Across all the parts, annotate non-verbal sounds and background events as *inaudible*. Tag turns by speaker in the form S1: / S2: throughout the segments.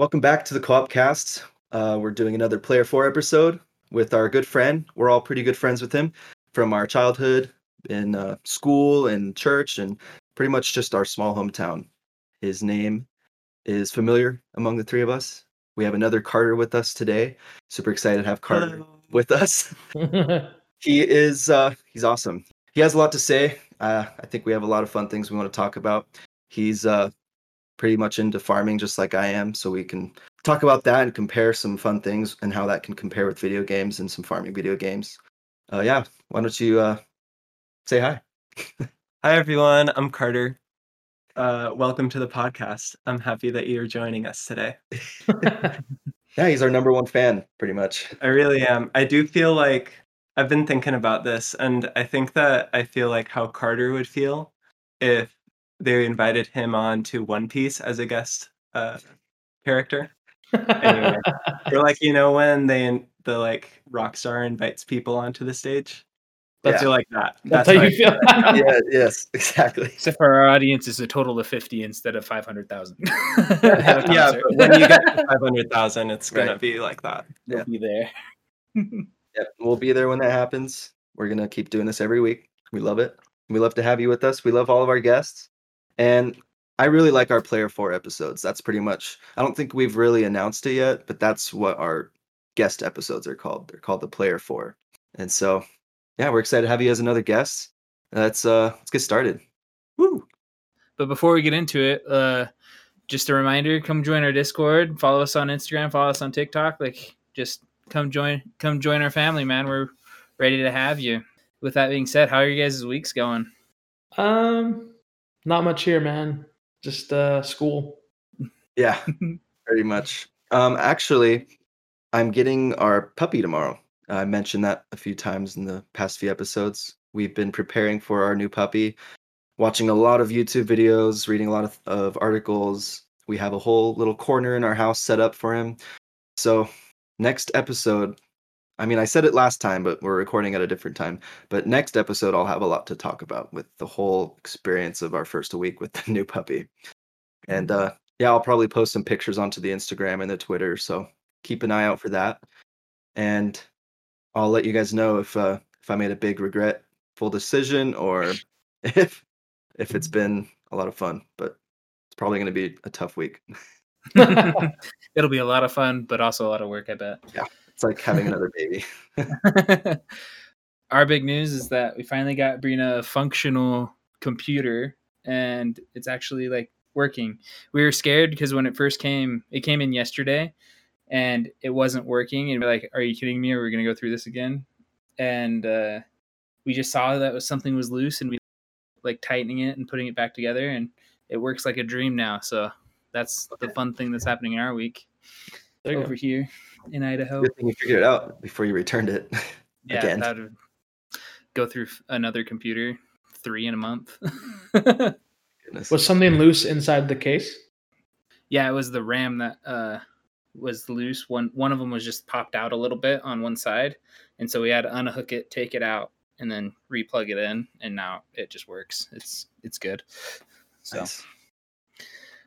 S1: Welcome back to the Co-op Cast. Uh, we're doing another Player 4 episode with our good friend. We're all pretty good friends with him from our childhood in uh, school and church and pretty much just our small hometown. His name is familiar among the three of us. We have another Carter with us today. Super excited to have Carter
S2: Hello.
S1: with us. *laughs* he is uh, he's awesome. He has a lot to say. Uh, I think we have a lot of fun things we want to talk about. He's uh, pretty much into farming just like I am, so we can talk about that and compare some fun things and how that can compare with video games and some farming video games. Uh, yeah, why don't you uh, say hi? *laughs*
S2: Hi everyone, I'm Carter. Uh, welcome to the podcast. I'm happy that you're joining us today. *laughs* *laughs*
S1: Yeah, he's our number one fan, pretty much.
S2: I really am. I do feel like I've been thinking about this, and I think that I feel like how Carter would feel if they invited him on to One Piece as a guest uh, character. Anyway, or like *laughs* you know when they the like rock star invites people onto the stage. I
S1: Yeah.
S2: feel like that.
S3: That's,
S2: That's
S3: how
S2: how
S3: you feel. *laughs*
S1: yeah, yes, exactly.
S4: Except for our audience is a total of 50 instead of 500,000. *laughs*
S2: Yeah, but when you get to five hundred thousand, it's gonna
S1: Right.
S2: be like that.
S1: Yeah.
S4: We'll be there.
S1: Yep, we'll be there when that happens. We're gonna keep doing this every week. We love it. We love to have you with us. We love all of our guests, and I really like our Player Four episodes. That's pretty much. I don't think we've really announced it yet, but that's what our guest episodes are called. They're called the Player Four, and so yeah, we're excited to have you as another guest. Let's uh, let's get started.
S2: Woo!
S4: But before we get into it, uh, just a reminder: come join our Discord, follow us on Instagram, follow us on TikTok. Like, just come join, come join our family, man. We're ready to have you. With that being said, how are you guys' weeks going?
S3: um, not much here, man. Just uh, school.
S1: Yeah, *laughs* very much. Um, actually, I'm getting our puppy tomorrow. I mentioned that a few times in the past few episodes. We've been preparing for our new puppy, watching a lot of YouTube videos, reading a lot of, of articles. We have a whole little corner in our house set up for him. So, next episode, I mean, I said it last time, but we're recording at a different time. But next episode, I'll have a lot to talk about with the whole experience of our first week with the *laughs* new puppy. And uh, yeah, I'll probably post some pictures onto the Instagram and the Twitter. So keep an eye out for that. And I'll let you guys know if uh, if I made a big regretful decision or *laughs* if if it's been a lot of fun. But it's probably going to be a tough week. *laughs*
S4: It'll be a lot of fun, but also a lot of work, I bet.
S1: It's like having another baby. *laughs*
S4: Our big news is that we finally got Brina a functional computer and it's actually like working. We were scared because when it first came, it came in yesterday and it wasn't working. And we're like, are you kidding me? Are we going to go through this again? And uh, we just saw that was something was loose and we like tightening it and putting it back together and it works like a dream now. So that's the fun thing that's happening in our week
S3: There you
S4: over here in Idaho.
S1: Good thing you figured it out before you returned it. *laughs*
S4: Yeah,
S1: again.
S4: that would go through another computer, three in a month. *laughs*
S1: Goodness.
S3: Was something loose inside the case?
S4: yeah, it was the RAM that uh, was loose. One one of them was just popped out a little bit on one side, and so we had to unhook it, take it out, and then replug it in, and now it just works. It's it's good. So
S1: Nice.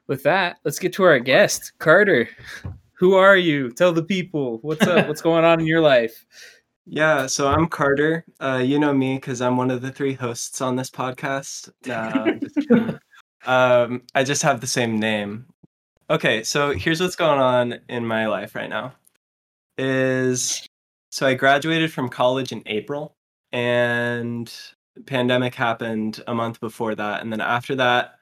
S4: with that, let's get to our guest, Carter. Who are you? Tell the people what's up. what's going on in your life? *laughs*
S2: Yeah, so I'm Carter. Uh, you know me because I'm one of the three hosts on this podcast. *laughs* Nah, just um, I just have the same name. Okay, so here's what's going on in my life right now. Is so I graduated from college in April, and pandemic happened a month before that, and then after that,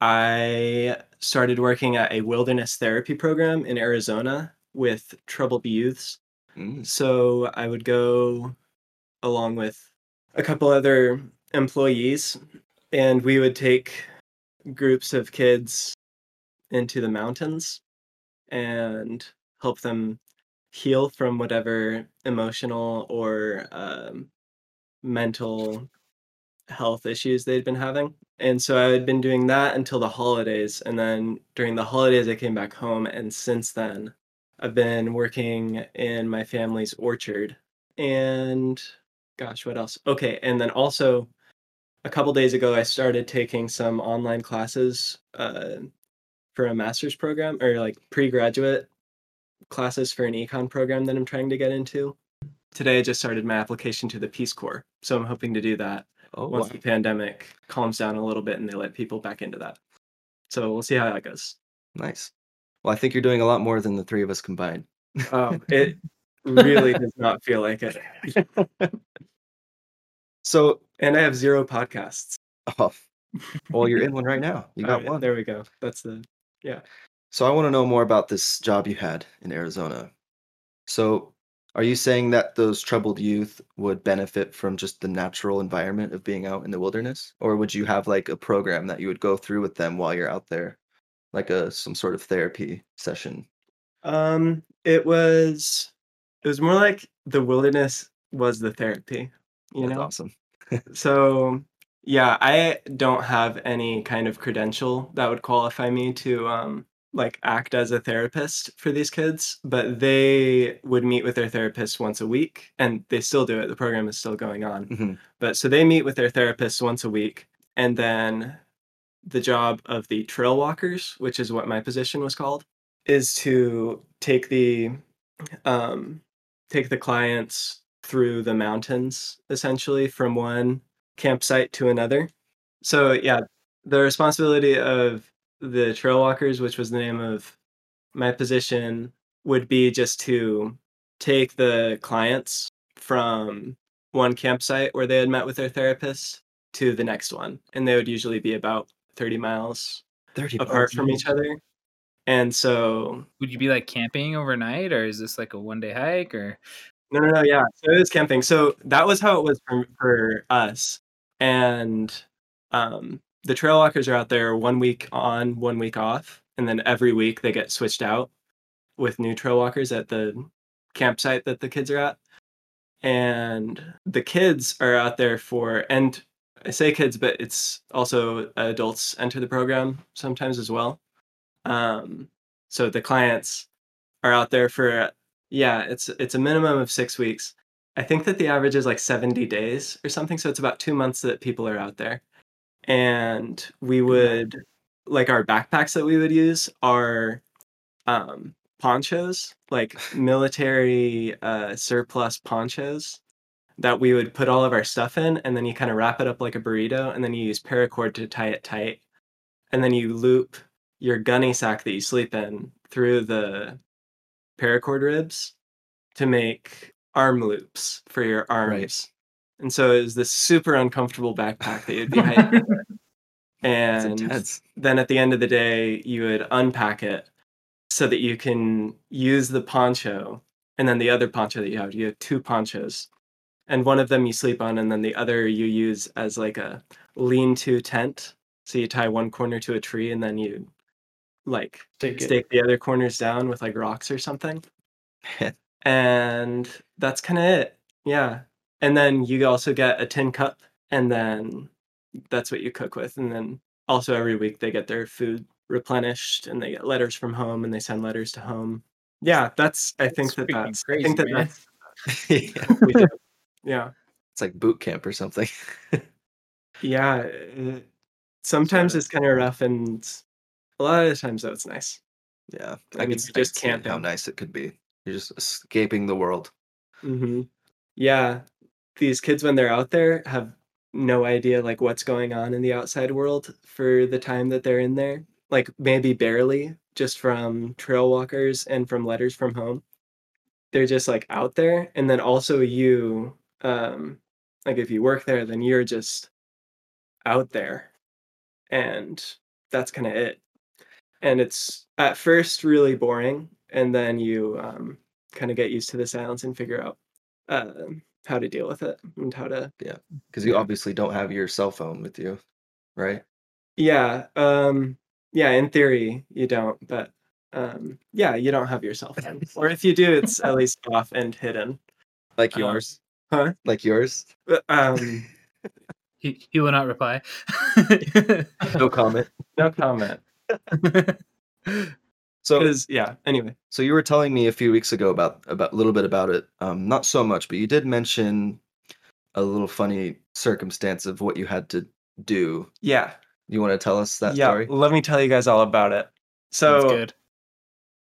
S2: I started working at a wilderness therapy program in Arizona with troubled youths.
S1: Mm,
S2: So I would go along with a couple other employees, and we would take groups of kids into the mountains and help them heal from whatever emotional or um, mental health issues they'd been having. And so I had been doing that until the holidays. And then during the holidays, I came back home. And since then, I've been working in my family's orchard. And gosh, what else? Okay. And then also, a couple days ago, I started taking some online classes uh, for a master's program or like pre-graduate classes for an econ program that I'm trying to get into. Today I just started my application to the Peace Corps. So I'm hoping to do that
S1: Oh,
S2: once
S1: wow.
S2: the pandemic calms down a little bit and they let people back into that. So we'll see how that goes.
S1: nice. Well, I think you're doing a lot more than the three of us combined.
S2: Oh, *laughs* it really does not feel like it.
S1: So,
S2: And I have zero podcasts.
S1: oh, well, you're in *laughs* one right now. You got one.
S2: There we go. That's the yeah.
S1: So I want to know more about this job you had in Arizona. So are you saying that those troubled youth would benefit from just the natural environment of being out in the wilderness? Or would you have like a program that you would go through with them while you're out there? Like a some sort of therapy session.
S2: Um, it was it was more like the wilderness was the therapy, you
S1: That's
S2: know.
S1: awesome. *laughs*
S2: So yeah, I don't have any kind of credential that would qualify me to um like act as a therapist for these kids, but they would meet with their therapist once a week and they still do it. The program is still going on.
S1: Mhm.
S2: But so they meet with their therapist once a week and then the job of the trail walkers, which is what my position was called, is to take the um take the clients through the mountains essentially from one campsite to another. So yeah, the responsibility of the trail walkers, which was the name of my position, would be just to take the clients from one campsite where they had met with their therapist to the next one. And they would usually be about 30 miles
S1: 30
S2: apart from each other. And so
S4: Would you be like camping overnight, or is this like a one day hike, or
S2: No, no, no. Yeah. So it was camping. So that was how it was for, for us. And um, the trail walkers are out there one week on, one week off. And then every week they get switched out with new trail walkers at the campsite that the kids are at. And the kids are out there for, and I say kids, but it's also adults enter the program sometimes as well. Um, so the clients are out there for yeah, it's it's a minimum of six weeks. I think that the average is like 70 days or something. So it's about two months that people are out there. And we would like our backpacks that we would use are um ponchos, like military uh surplus ponchos that we would put all of our stuff in and then you kind of wrap it up like a burrito and then you use paracord to tie it tight. And then you loop your gunny sack that you sleep in through the paracord ribs to make arm loops for your arms. And so it was this super uncomfortable backpack that you'd be *laughs* hiking with. And then at the end of the day, you would unpack it so that you can use the poncho and then the other poncho that you have. You have two ponchos. And one of them you sleep on, and then the other you use as like a lean to tent. So you tie one corner to a tree and then you like
S3: Take it.
S2: stake the other corners down with like rocks or something. *laughs* And that's kind of it. Yeah. And then you also get a tin cup, and then that's what you cook with. And then also every week they get their food replenished and they get letters from home and they send letters to home. Yeah, that's I think
S4: That's
S2: that that's I think that
S4: man.
S2: that's *laughs*
S1: yeah.
S2: what *laughs* we do. Yeah.
S1: It's like boot camp or something.
S2: Yeah. *laughs* uh, Sometimes it's kind of rough and a lot of the times though it's nice.
S1: yeah.
S2: I mean,
S1: could-
S2: you're
S1: I
S2: just
S1: see how nice it could be. You're just escaping the world.
S2: hmm Yeah, these kids when they're out there have no idea like what's going on in the outside world for the time that they're in there. Like maybe barely, just from trail walkers and from letters from home. They're just like out there, and then also you, um, like if you work there, then you're just out there, and that's kind of it. And it's at first really boring, and then you um, kind of get used to the silence and figure out um, how to deal with it and how to Yeah.
S1: Because you obviously don't have your cell phone with you, right?
S2: yeah um yeah in theory you don't but um yeah you don't have your cell phone or if you do it's at least off and hidden
S1: Like
S2: Um,
S1: yours.
S2: huh?
S1: Like yours.
S2: Um *laughs*
S4: he, he will not reply?
S1: No comment.
S2: no comment *laughs*
S1: So
S2: yeah anyway
S1: So you were telling me a few weeks ago about about a little bit about it. Um, not so much, but you did mention a little funny circumstance of what you had to do.
S2: yeah
S1: You want to tell us that
S2: yeah
S1: story?
S2: let me tell you guys all about it So
S4: good.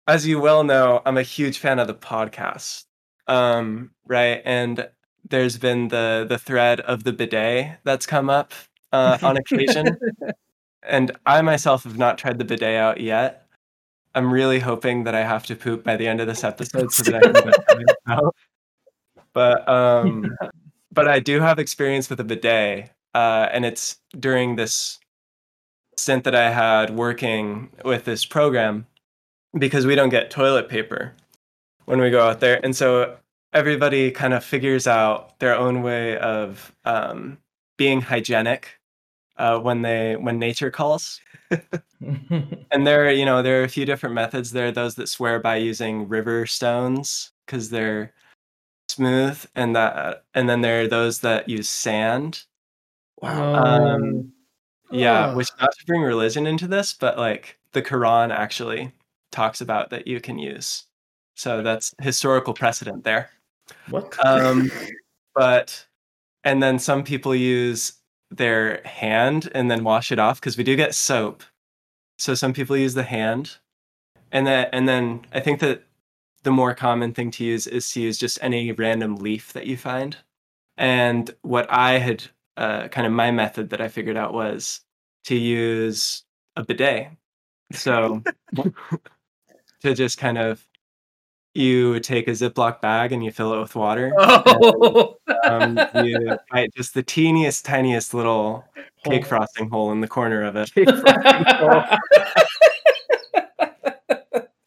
S2: as you well know, I'm a huge fan of the podcast. Um, right. And there's been the the thread of the bidet that's come up uh, on occasion. *laughs* and I myself have not tried the bidet out yet. I'm really hoping that I have to poop by the end of this episode so that I can get *laughs* out. But um *laughs* but I do have experience with a bidet. Uh, and it's during this stint that I had working with this program because we don't get toilet paper when we go out there. And so everybody kind of figures out their own way of um, being hygienic uh, when they when nature calls. *laughs* And there, you know, there are a few different methods. There are those that swear by using river stones because they're smooth, and that, and then there are those that use sand.
S1: Wow.
S2: Um, Yeah,
S3: Oh.
S2: which not to bring religion into this, but like the Quran actually talks about that you can use. So that's historical precedent there.
S3: what?
S2: Um, *laughs* but and then some people use their hand and then wash it off because we do get soap. So some people use the hand, and then and then I think that the more common thing to use is to use just any random leaf that you find. And what I had uh, kind of my method that I figured out was to use a bidet. So *laughs* to just kind of you take a Ziploc bag and you fill it with water.
S4: Oh,
S2: Um, you bite just the teeniest, tiniest little cake frosting hole in the corner of it, *laughs*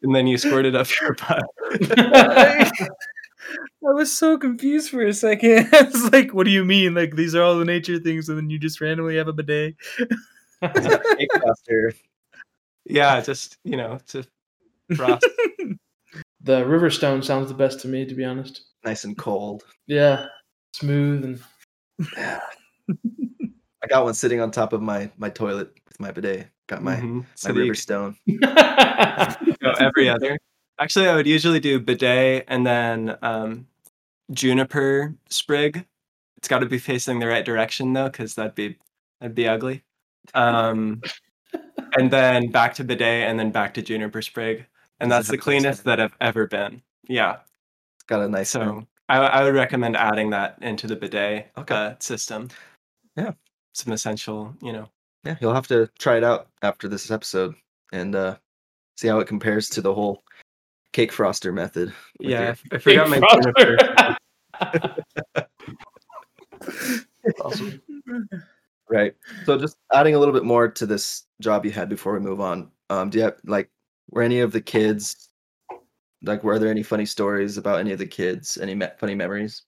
S2: and then you squirt it up your butt. *laughs*
S4: I was so confused for a second. *laughs* I was like, "What do you mean? Like these are all the nature things, and then you just randomly have a bidet?"
S1: Cake Buster.
S2: Yeah, just you know, to frost.
S3: the Riverstone sounds the best to me, to be honest.
S1: Nice and cold.
S3: Yeah, smooth and *sighs*
S1: I got one sitting on top of my my toilet with my bidet. Got my
S2: Mhm.
S1: my
S2: So *laughs* that you
S1: river stone.
S2: go every other. Actually, I would usually do bidet and then um, juniper sprig. It's got to be facing the right direction though, because that'd be that'd be ugly. Um, *laughs* and then back to bidet, and then back to juniper sprig, and that's the cleanest that I've ever been. Yeah.
S1: It's got a nice smell.
S2: So I, I would recommend adding that into the bidet
S1: Okay.
S2: uh, system.
S1: Yeah.
S2: Some essential, you know.
S1: Yeah, you'll have to try it out after this episode and uh see how it compares to the whole cake froster method.
S2: Yeah, I, forgot my juniper. *laughs*
S3: awesome.
S1: Right. So just adding a little bit more to this job you had before we move on. Um, do you have like were any of the kids like were there any funny stories about any of the kids? Any me- funny memories?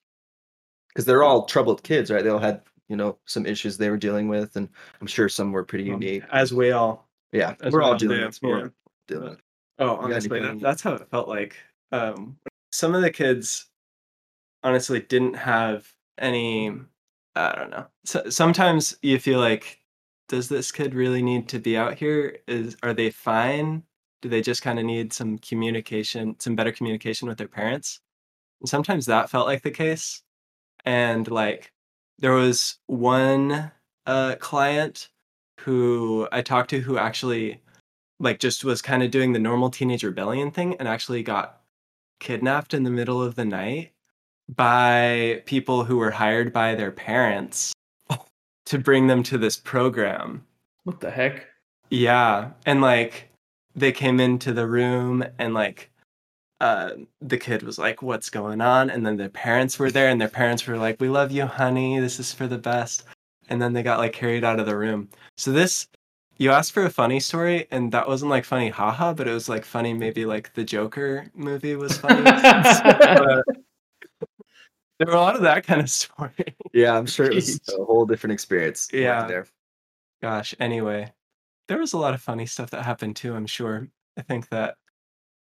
S1: Because they're all troubled kids, right? They all had you know some issues they were dealing with, and I'm sure some were pretty
S2: Um,
S1: unique.
S2: As we all
S1: Yeah,
S2: as
S1: we're
S2: we
S1: all dealing
S2: do,
S1: with
S2: yeah.
S1: dealing with.
S2: Oh, honestly, that, that's how it felt like. Um, some of the kids, honestly, didn't have any. I don't know. So, sometimes you feel like, does this kid really need to be out here? Is are they fine? Do they just kind of need some communication, some better communication with their parents? And sometimes that felt like the case. And like, there was one uh, client who I talked to who actually like just was kind of doing the normal teenage rebellion thing and actually got kidnapped in the middle of the night by people who were hired by their parents to bring them to this program.
S3: What the heck?
S2: Yeah, and like they came into the room and like uh the kid was like what's going on and then their parents were there and their parents were like we love you honey this is for the best and then they got like carried out of the room so this you asked for a funny story and that wasn't like funny haha but it was like funny maybe like the joker movie was funny *laughs* there were a lot of that kind of *laughs* story
S1: Yeah, I'm sure it was
S3: Jeez.
S1: a whole different experience.
S2: Yeah.
S1: there.
S2: gosh anyway there was a lot of funny stuff that happened too i'm sure i think that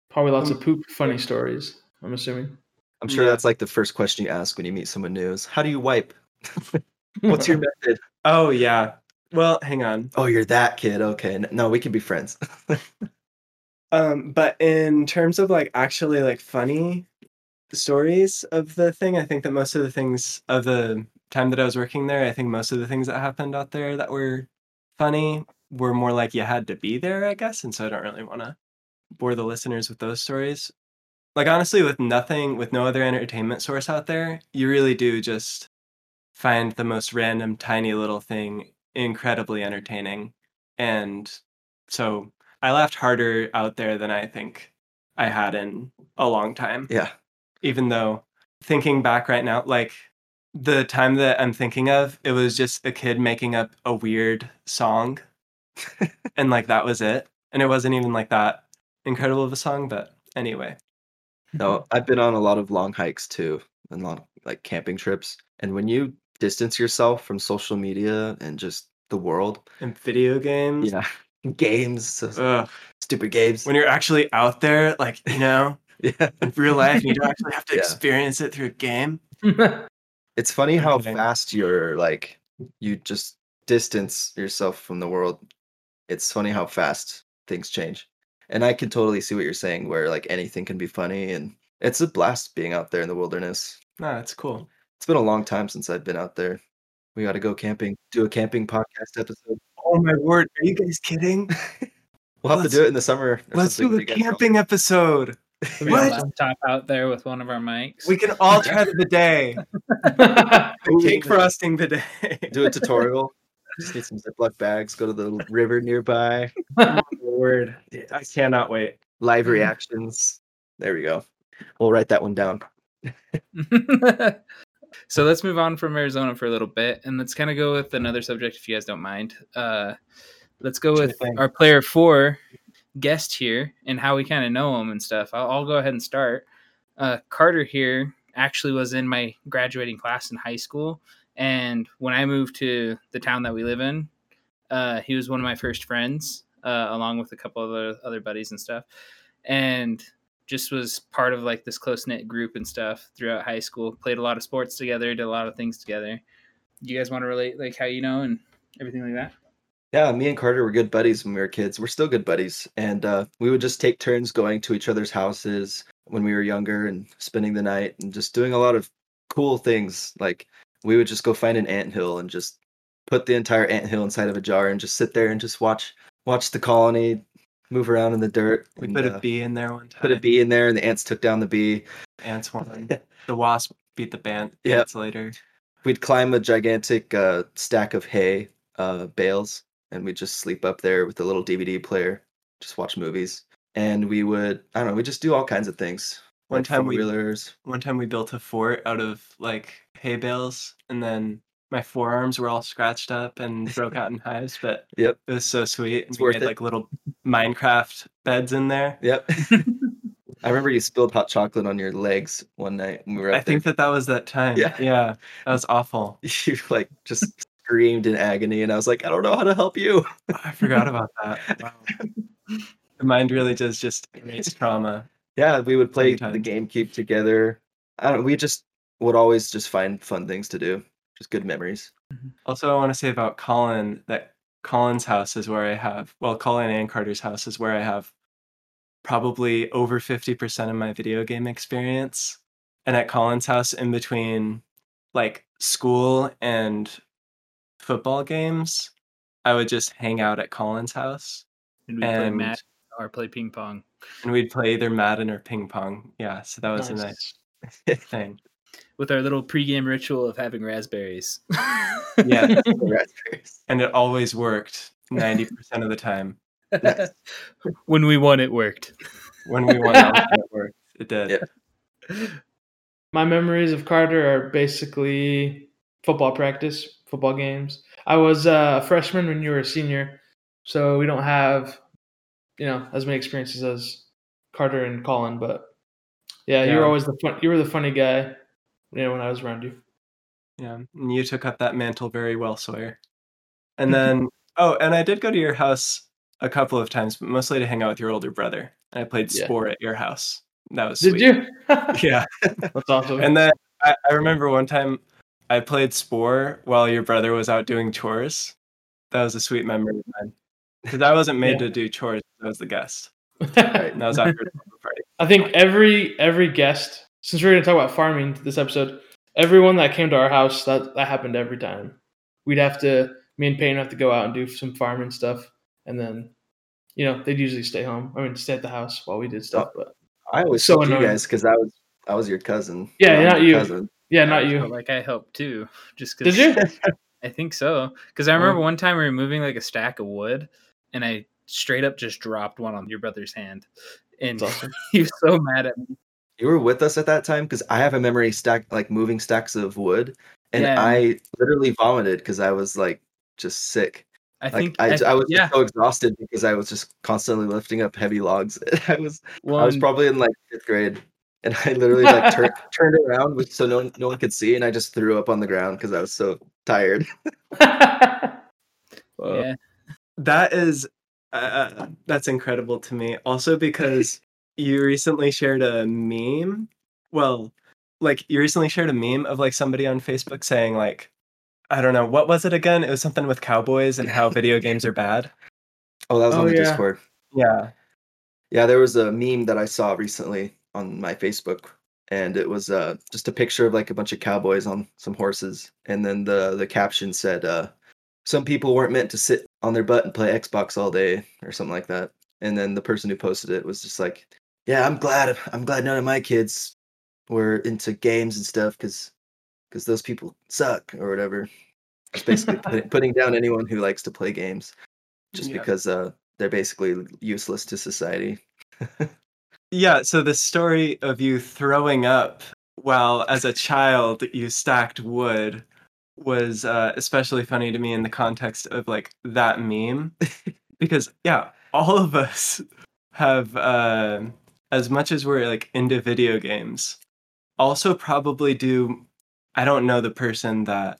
S3: Probably lots of poop funny stories. I'm assuming.
S1: I'm sure
S2: Yeah.
S1: that's like the first question you ask when you meet someone new is how do you wipe? *laughs* What's your *laughs* method?
S2: Oh yeah. Well, hang on.
S1: Oh, you're that kid. Okay. No, we can be friends. *laughs*
S2: Um, but in terms of like actually like funny stories of the thing, I think that most of the things of the time that I was working there, I think most of the things that happened out there that were funny were more like you had to be there, I guess. And so I don't really want to bore the listeners with those stories. Like honestly, with nothing, with no other entertainment source out there, you really do just find the most random, tiny little thing incredibly entertaining. And so I laughed harder out there than I think I had in a long time.
S1: Yeah.
S2: Even though thinking back right now, like the time that I'm thinking of, it was just a kid making up a weird song. And like that was it. And it wasn't even like that incredible of a song, but anyway.
S1: No, I've been on a lot of long hikes too, and long like camping trips. And when you distance yourself from social media and just the world,
S2: And video games.
S1: yeah, *laughs* games, so stupid games.
S2: When you're actually out there, like, you know, *laughs*
S1: yeah,
S2: in real life, and you don't actually have to *laughs*
S1: Yeah.
S2: experience it through a game.
S1: it's funny how fast you're like you just distance yourself from the world. It's funny how fast things change. And I can totally see what you're saying where like anything can be funny and it's a blast being out there in the wilderness.
S2: Nah, it's cool.
S1: It's been a long time since I've been out there. We got to go camping, do a camping podcast episode.
S2: Oh my word. Are you guys kidding? *laughs*
S1: We'll have
S2: Let's-
S1: to do it in the summer.
S2: Let's do
S1: when
S2: a
S1: you guys
S2: camping episode. *laughs*
S4: We got
S2: What?
S4: a laptop out there with one of our mics.
S2: We can all try the bidet. *laughs* Cake frosting bidet.
S1: Do a tutorial. Just need some Ziploc bags. Go to the river nearby. *laughs*
S2: Word. I cannot wait.
S1: Live reactions. There we go. We'll write that one down. *laughs*
S4: so let's move on from Arizona for a little bit, and let's kind of go with another subject, if you guys don't mind. Uh, let's go with our player four guest here and how we kind of know him and stuff. I'll, I'll go ahead and start. Uh, Carter here actually was in my graduating class in high school, and when I moved to the town that we live in, uh, he was one of my first friends, uh, along with a couple of other, buddies and stuff, and just was part of like this close knit group and stuff throughout high school. Played a lot of sports together, did a lot of things together. You guys want to relate like how you know and everything like that?
S1: Yeah, me and Carter were good buddies when we were kids. We're still good buddies. And uh, we would just take turns going to each other's houses when we were younger and spending the night and just doing a lot of cool things. Like we would just go find an anthill and just put the entire anthill inside of a jar and just sit there and just watch watch the colony move around in the dirt.
S2: We
S1: and,
S2: put
S1: uh,
S2: a bee in there one time.
S1: put a bee in there and the ants took down the bee.
S2: Ants won. *laughs* The wasp beat the band ants later.
S1: We'd climb a gigantic uh, stack of hay uh, bales, and we'd just sleep up there with a little DVD player, just watch movies. And we would, I don't know, we just do all kinds of things.
S2: One time we-. One time we built a fort out of like hay bales, and then my forearms were all scratched up and broke out in hives. But *laughs*
S1: Yep.
S2: it was so sweet.
S1: It's
S2: we
S1: worth
S2: made
S1: it.
S2: like little Minecraft beds in there.
S1: Yep. *laughs* I remember you spilled hot chocolate on your legs one night when we were
S2: I think that that was that time.
S1: Yeah.
S2: yeah, that *laughs* was awful.
S1: You like just screamed in agony, and I was like, I don't know how to help you.
S2: I forgot about that. Wow. The mind really does just erase trauma.
S1: Yeah, we would play the GameCube together. I don't. We just would always just find fun things to do. Just good memories. Mm-hmm.
S2: Also, I want to say about Colin that Colin's house is where I have, well, Colin and Carter's house is where I have probably over 50% of my video game experience. And at Colin's house, in between like school and football games, I would just hang out at Colin's house
S4: And we play
S2: and,
S4: Madden or play ping pong.
S2: and we'd play either Madden or ping pong. Yeah, so that was a nice thing. *laughs*
S4: with our little pregame ritual of having raspberries. *laughs*
S2: Yeah,
S1: Raspberries.
S2: and it always worked 90% of the time.
S1: Nice. *laughs*
S4: when we won, it worked.
S2: When we won, that it worked. It did.
S1: Yeah.
S3: My memories of Carter are basically football practice, football games. I was uh, a freshman when you were a senior, so we don't have, you know, as many experiences as Carter and Colin. But yeah, you were always the fun. You were the funny guy, you know, when I was around you.
S2: Yeah, and you took up that mantle very well, Sawyer. And *laughs* then, oh, and I did go to your house a couple of times, but mostly to hang out with your older brother. And I played
S3: Yeah.
S2: Spore at your house. That was
S3: Did
S2: sweet.
S3: you? *laughs* *laughs*
S2: Yeah.
S3: That's awesome.
S2: And then I, I remember one time I played Spore while your brother was out doing chores. That was a sweet memory of mine. Because I wasn't made
S3: Yeah.
S2: to do chores, I was the guest.
S1: Right.
S2: And that was after *laughs* the party.
S3: I think every every guest, since we're going to talk about farming this episode, everyone that came to our house, that that happened every time. We'd have to, me and Payne have to go out and do some farming stuff. and then you know they'd usually stay home. I mean, stay at the house while we did stuff. But
S1: I always
S3: So
S1: so you guys because I was I was your cousin.
S3: Yeah,
S1: I'm
S3: not you.
S1: Cousin.
S3: yeah, not you.
S4: like I helped too. Just cause
S3: Did you? *laughs*
S4: I think so. Because I remember one time we were moving like a stack of wood, and I straight up just dropped one on your brother's hand, and
S3: awesome. *laughs*
S4: he was so mad at me.
S1: You were with us at that time because I have a memory stack like moving stacks of wood, and
S4: Yeah.
S1: I literally vomited because I was like just sick.
S4: I
S1: Like
S4: think
S1: I, I, was
S4: yeah.
S1: just so exhausted because I was just constantly lifting up heavy logs. *laughs* I was
S4: Well,
S1: I was probably in like fifth grade, and I literally like *laughs* tur- turned around with, so no one, no one could see, and I just threw up on the ground because I was so tired.
S4: yeah.
S2: That is uh, that's incredible to me. Also because you recently shared a meme. Well, like you recently shared a meme of like somebody on Facebook saying like I don't know, what was it again? It was something with cowboys and how video games are bad.
S1: Oh, that was
S3: Oh,
S1: on the
S3: yeah.
S1: Discord.
S2: Yeah.
S1: Yeah, there was a meme that I saw recently on my Facebook, and it was uh, just a picture of like a bunch of cowboys on some horses, and then the the caption said, uh, "Some people weren't meant to sit on their butt and play Xbox all day," or something like that. And then the person who posted it was just like, "Yeah, I'm glad I'm glad none of my kids were into games and stuff because because those people suck or whatever." It's basically *laughs* putting, putting down anyone who likes to play games, just
S2: Yeah.
S1: because uh, they're basically useless to society. *laughs*
S2: Yeah, so the story of you throwing up while as a child you stacked wood was uh, especially funny to me in the context of like that meme *laughs* because yeah, all of us have uh, as much as we're like into video games also probably do I don't know the person that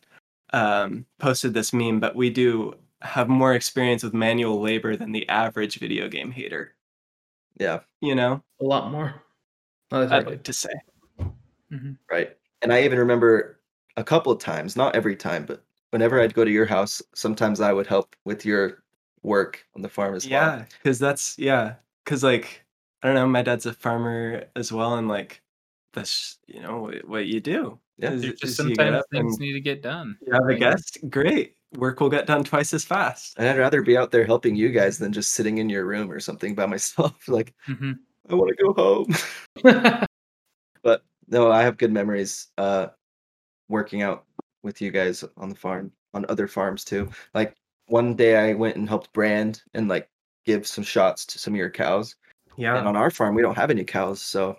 S2: um, posted this meme, but we do have more experience with manual labor than the average video game hater.
S1: Yeah.
S2: You know,
S3: a lot more. That's
S2: I'd like to say.
S1: Right. And I even remember a couple of times, not every time, but whenever I'd go to your house, sometimes I would help with your work on the farm as well.
S2: Yeah, because that's yeah, because like I don't know, my dad's a farmer as well, and like that's you know what, what you do.
S1: Yeah.
S2: is-
S4: just
S2: is
S4: sometimes
S2: up
S4: things need to get done.
S2: you have a guest, great. Work will get done twice as fast.
S1: And I'd rather be out there helping you guys than just sitting in your room or something by *laughs* myself. like,
S4: mhm.
S1: I want to go home. *laughs* *laughs* but no, I have good memories uh working out with you guys on the farm, on other farms too. Like one day I went and helped brand and like give some shots to some of your cows.
S2: Yeah.
S1: And on our farm, we don't have any cows, so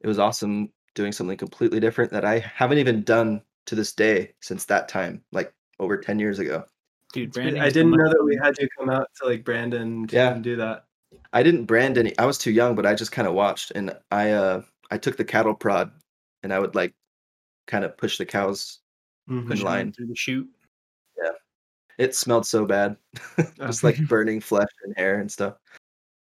S1: it was awesome doing something completely different that I haven't even done to this day since that time, like over 10 years ago.
S4: dude, Brandon. I
S2: didn't know that we had you come out to like Brandon to
S1: Yeah.
S2: and do that.
S1: I didn't brand any I was too young, but I just kind of watched and I uh I took the cattle prod and I would like kind of push the cows
S2: Mhm.
S1: in line.
S4: through the chute.
S1: Yeah, it smelled so bad. *laughs* just like burning flesh and hair and stuff.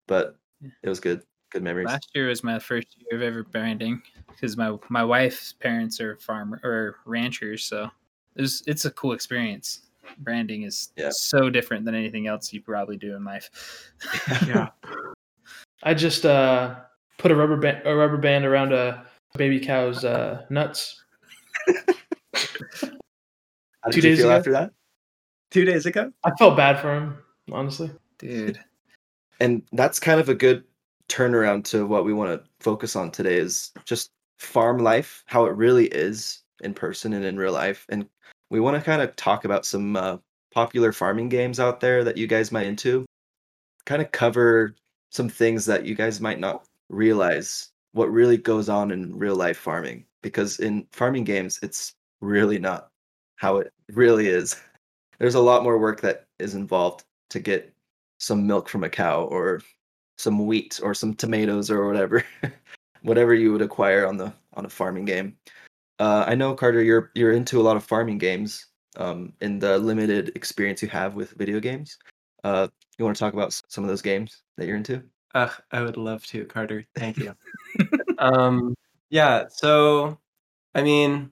S1: But
S4: Yeah.
S1: it was good. Good memories.
S4: Last year was my first year of ever branding because my my wife's parents are farmer or ranchers, so it was, it's a cool experience. Branding is
S1: Yeah.
S4: so different than anything else you probably do in life. *laughs*
S2: Yeah,
S3: I just uh, put a rubber band a rubber band around a baby cow's uh, nuts. *laughs*
S1: How
S3: two
S1: did you
S3: days
S1: feel
S3: ago?
S1: after that?
S2: two days ago.
S3: I felt bad for him, honestly.
S4: Dude,
S1: and that's kind of a good turnaround to what we want to focus on today is just farm life how it really is in person and in real life and we want to kind of talk about some uh, popular farming games out there that you guys might into kind of cover some things that you guys might not realize what really goes on in real life farming because in farming games it's really not how it really is there's a lot more work that is involved to get some milk from a cow or some wheat or some tomatoes or whatever *laughs* whatever you would acquire on the on a farming game uh, i know carter you're you're into a lot of farming games um, in the limited experience you have with video games uh, you want to talk about some of those games that you're into
S2: Ugh, I would love to, Carter. Thank you. *laughs* um, yeah, so I mean,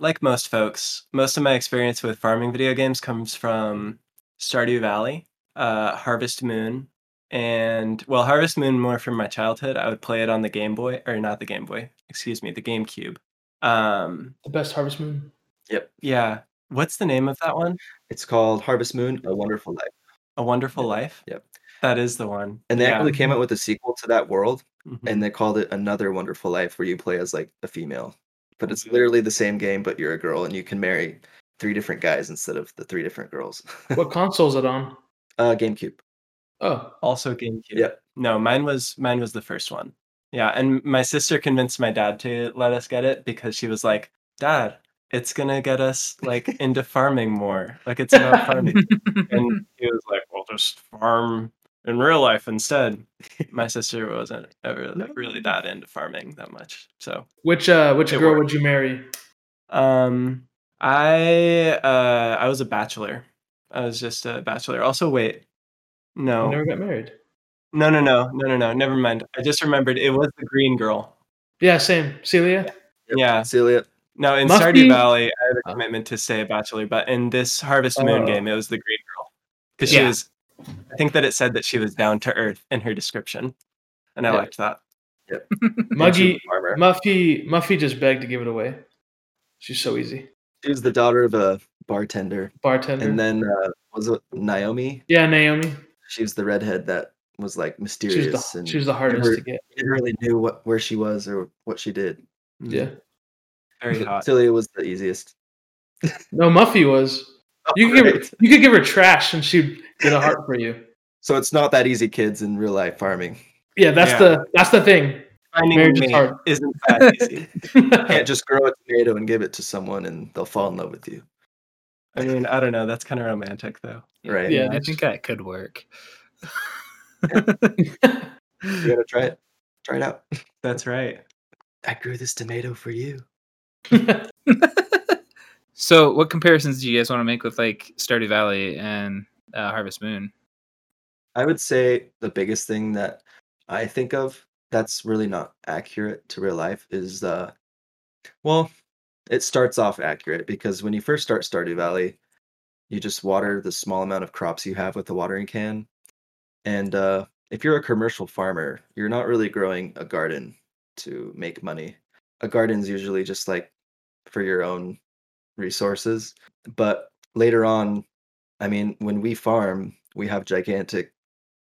S2: like most folks, most of my experience with farming video games comes from Stardew Valley, uh, Harvest Moon, and well, Harvest Moon more from my childhood. I would play it on the Game Boy, or not the Game Boy, excuse me, the GameCube. Um,
S3: The best Harvest Moon.
S1: yep
S2: yeah, what's the name of that one?
S1: it's called harvest moon a wonderful life
S2: A Wonderful Life.
S1: Yep.
S2: That is the one.
S1: And they
S2: yeah.
S1: actually came out with a sequel to that world,
S2: Mhm.
S1: and they called it Another Wonderful Life, where you play as like a female. But it's literally the same game, but you're a girl, and you can marry three different guys instead of the three different girls. *laughs*
S3: what console is it on?
S1: uh, GameCube.
S3: Oh,
S2: also GameCube.
S1: Yep.
S2: No, mine was mine was the first one. Yeah, and my sister convinced my dad to let us get it because she was like, "Dad, it's gonna get us like *laughs* into farming more. Like it's about farming." *laughs* and he was like, "Well, just farm in real life instead." *laughs* My sister wasn't ever like, really that into farming that much. So,
S3: which uh, which
S2: It
S3: girl
S2: worked.
S3: would you marry?
S2: um, I uh, I was a bachelor. I was just a bachelor. Also, wait,
S3: You
S2: no,
S3: never got married.
S2: no, no, no, no, no, no. Never mind. I just remembered it was the green girl.
S3: Yeah, same. Celia.
S1: Yep.
S2: Yeah.
S1: Celia.
S2: No, in
S3: Must
S2: Stardew
S3: be-
S2: Valley, I had a
S3: Oh.
S2: commitment to stay a bachelor, but in this Harvest Moon
S3: Oh.
S2: game, it was the green girl because she was. I think that it said that she was down to earth in her description, and I
S1: Yeah.
S2: liked that.
S1: and she was
S3: Muggy. Muffy Muffy just begged to give it away. She's so easy.
S1: She was the daughter of a bartender.
S3: Bartender.
S1: And then uh, was it Naomi?
S3: yeah, Naomi.
S1: She was the redhead that was like
S3: She
S1: mysterious
S3: was the
S1: and
S3: she was the hardest
S1: never-
S3: to get.
S1: you never really knew what where she was or what she did.
S3: Yeah.
S2: very *laughs* hot.
S1: Celia was the easiest.
S3: No, Muffy was. You could give her you could give her trash and she'd get a heart for you. *laughs*
S1: So it's not that easy, kids, in real life farming.
S3: Yeah, that's
S2: Yeah.
S3: the that's the thing.
S2: Finding
S3: marriage
S2: a
S3: is
S2: mate
S3: hard.
S2: isn't that easy. *laughs*
S1: Can't just grow a tomato and give it to someone and they'll fall in love with you.
S2: I mean, I don't know. That's kind of romantic, though.
S1: Right.
S3: Yeah.
S4: I think that could work.
S1: You gotta try it. Try it out.
S2: That's right.
S1: I grew this tomato for you. *laughs*
S4: So, what comparisons do you guys want to make with like Stardew Valley and uh, Harvest Moon?
S1: I would say the biggest thing that I think of that's really not accurate to real life is uh well, it starts off accurate because when you first start Stardew Valley, you just water the small amount of crops you have with the watering can. And uh if you're a commercial farmer, you're not really growing a garden to make money. A garden's usually just like for your own resources. But later on, I mean, when we farm, we have gigantic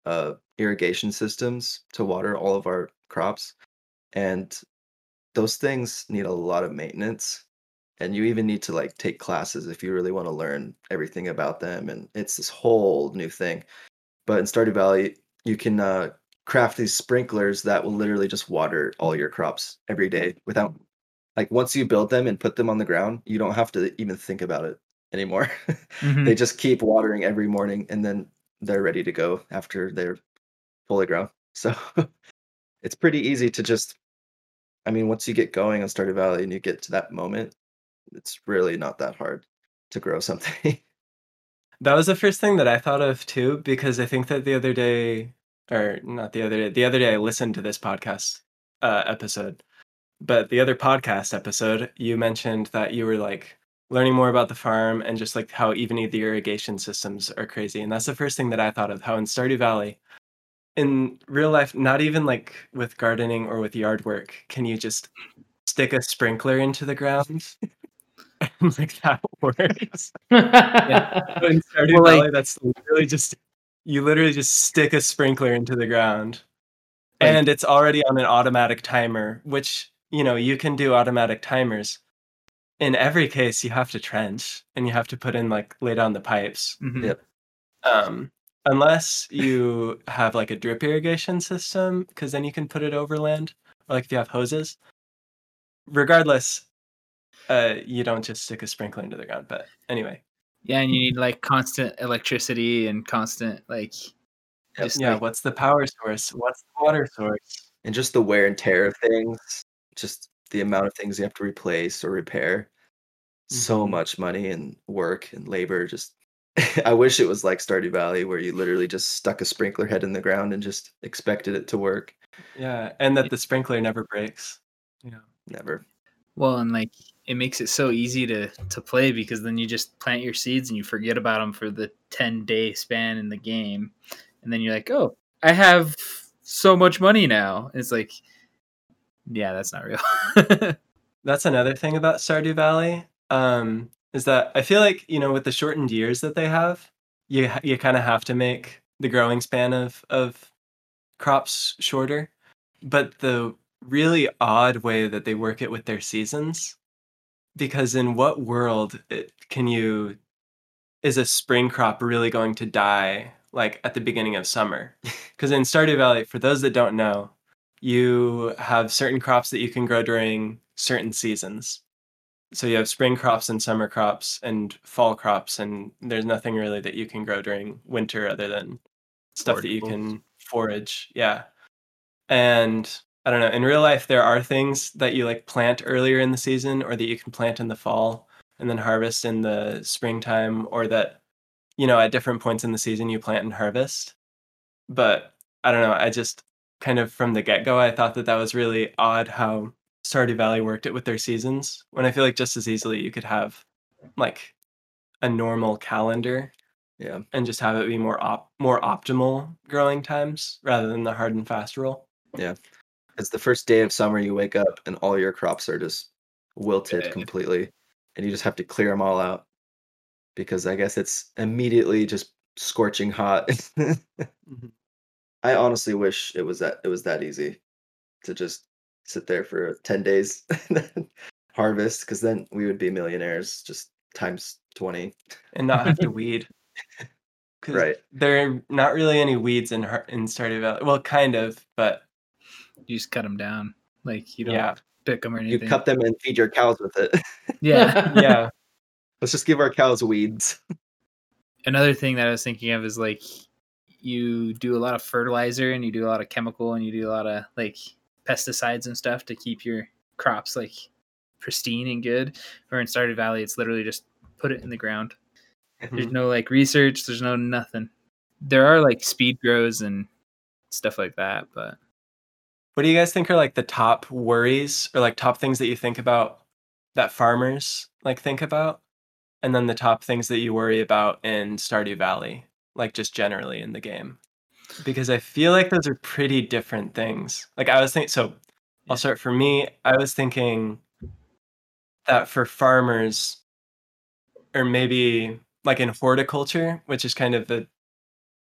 S1: uh, irrigation systems to water all of our crops. And those things need a lot of maintenance. And you even need to like take classes if you really want to learn everything about them. And it's this whole new thing. But in Stardew Valley, you can uh, craft these sprinklers that will literally just water all your crops every day without, like, once you build them and put them on the ground, you don't have to even think about it anymore.
S4: Mhm. *laughs*
S1: they just keep watering every morning and then they're ready to go after they're fully grown. *laughs* So it's pretty easy to just I mean, once you get going on Stardew Valley and you get to that moment, it's really not that hard to grow something. *laughs*
S2: That was the first thing that I thought of too, because I think that the other day, or not the other day, the other day I listened to this podcast uh, episode, but the other podcast episode, you mentioned that you were like learning more about the farm and just like how even the irrigation systems are crazy. And that's the first thing that I thought of how in Stardew Valley, in real life, not even like with gardening or with yard work, can you just stick a sprinkler into the ground? *laughs* and like that *laughs* works. But in *laughs* Stardew
S4: Well, like-
S2: Valley, that's literally just you literally just stick a sprinkler into the ground,
S4: Like-
S2: and it's already on an automatic timer. Which you know you can do automatic timers. In every case, you have to trench and you have to put in like lay down the pipes.
S4: Mhm.
S1: Yep.
S2: Um, unless you have like a drip irrigation system, because then you can put it overland, or like if you have hoses. Regardless, uh, you don't just stick a sprinkler into the ground. But anyway,
S4: Yeah, and you need like constant electricity and constant like
S1: Yep.
S4: just
S2: yeah.
S4: like,
S2: what's the power source? What's the water source?
S1: and just the wear and tear of things, just the amount of things you have to replace or repair. So
S2: Mhm.
S1: much money and work and labor. Just *laughs* I wish it was like Stardew Valley where you literally just stuck a sprinkler head in the ground and just expected it to work.
S2: Yeah, and that the sprinkler never breaks. Yeah.
S1: Never.
S4: well and like it makes it so easy to to play because then you just plant your seeds and you forget about them for the 10 day span in the game and then you're like oh i have so much money now it's like yeah that's not real *laughs*
S2: That's another thing about Stardew Valley. Um, is that I feel like, you know, with the shortened years that they have, you you kind of have to make the growing span of of crops shorter. But the really odd way that they work it with their seasons, because in what world it, can you is a spring crop really going to die like at the beginning of summer? *laughs* Because in Stardew Valley, for those that don't know, you have certain crops that you can grow during certain seasons. So you have spring crops and summer crops and fall crops, and there's nothing really that you can grow during winter other than stuff that you can forage. Yeah. And I don't know, in real life there are things that you like plant earlier in the season or that you can plant in the fall and then harvest in the springtime or that you know at different points in the season you plant and harvest. But I don't know, I just kind of from the get-go I thought that that was really odd how Stardew Valley worked it with their seasons when I feel like just as easily you could have like a normal calendar
S1: Yeah.
S2: and just have it be more op- more optimal growing times rather than the hard and fast rule.
S1: Yeah, it's the first day of summer. You wake up and all your crops are just wilted
S4: Dead.
S1: completely, and you just have to clear them all out because I guess it's immediately just scorching hot. *laughs* Mm-hmm. I honestly wish it was that it was that easy to just sit there for 10 days *laughs* and then harvest because then we would be millionaires just times 20
S2: and not have to *laughs* weed. 'Cause
S1: Right.
S2: There are not really any weeds in Har- in Stardew Valley. Well, kind of, but
S4: You just cut them down. Like you don't
S2: yeah,
S4: pick them or anything you
S1: cut them and feed your cows with it *laughs*
S4: yeah.
S2: yeah.
S1: let's just give our cows weeds
S4: Another thing that I was thinking of is like you do a lot of fertilizer and you do a lot of chemical and you do a lot of like pesticides and stuff to keep your crops like pristine and good. Or in Stardew Valley, it's literally just put it in the ground. There's mm-hmm. no like research. There's no nothing. There are like speed grows and stuff like that, but
S2: What do you guys think are like the top worries or like top things that you think about that farmers like think about? And then the top things that you worry about in Stardew Valley, like just generally in the game. Because I feel like those are pretty different things. Like I was thinking so I'll start for me. I was thinking that for farmers or maybe like in horticulture, which is kind of the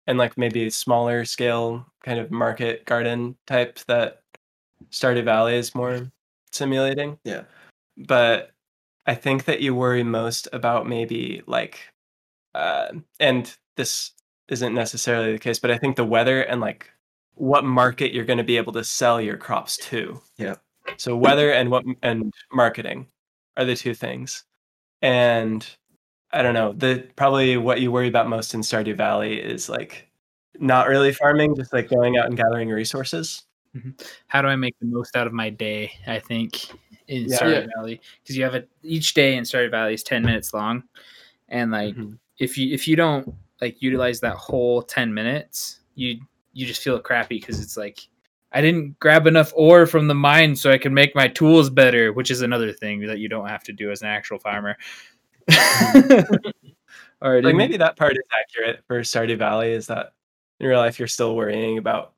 S2: and like maybe smaller scale kind of market garden type that Stardew Valley is more simulating.
S1: Yeah.
S2: But I think that you worry most about maybe like uh and this isn't necessarily the case, but I think the weather and like what market you're going to be able to sell your crops to.
S1: Yeah.
S2: So weather and what and marketing are the two things. And I don't know, the probably what you worry about most in Stardew Valley is like not really farming, just like going out and gathering resources.
S4: how do I make the most out of my day? I think in
S2: Yeah.
S4: Stardew
S3: Yeah.
S4: Valley because you have it each day in Stardew Valley is ten minutes long, and like
S2: Mhm.
S4: if you if you don't like utilize that whole ten minutes, you you just feel crappy because it's like I didn't grab enough ore from the mine so I can make my tools better, which is another thing that you don't have to do as an actual farmer. *laughs* or I
S2: Like maybe that part is accurate for Stardew Valley is that in real life you're still worrying about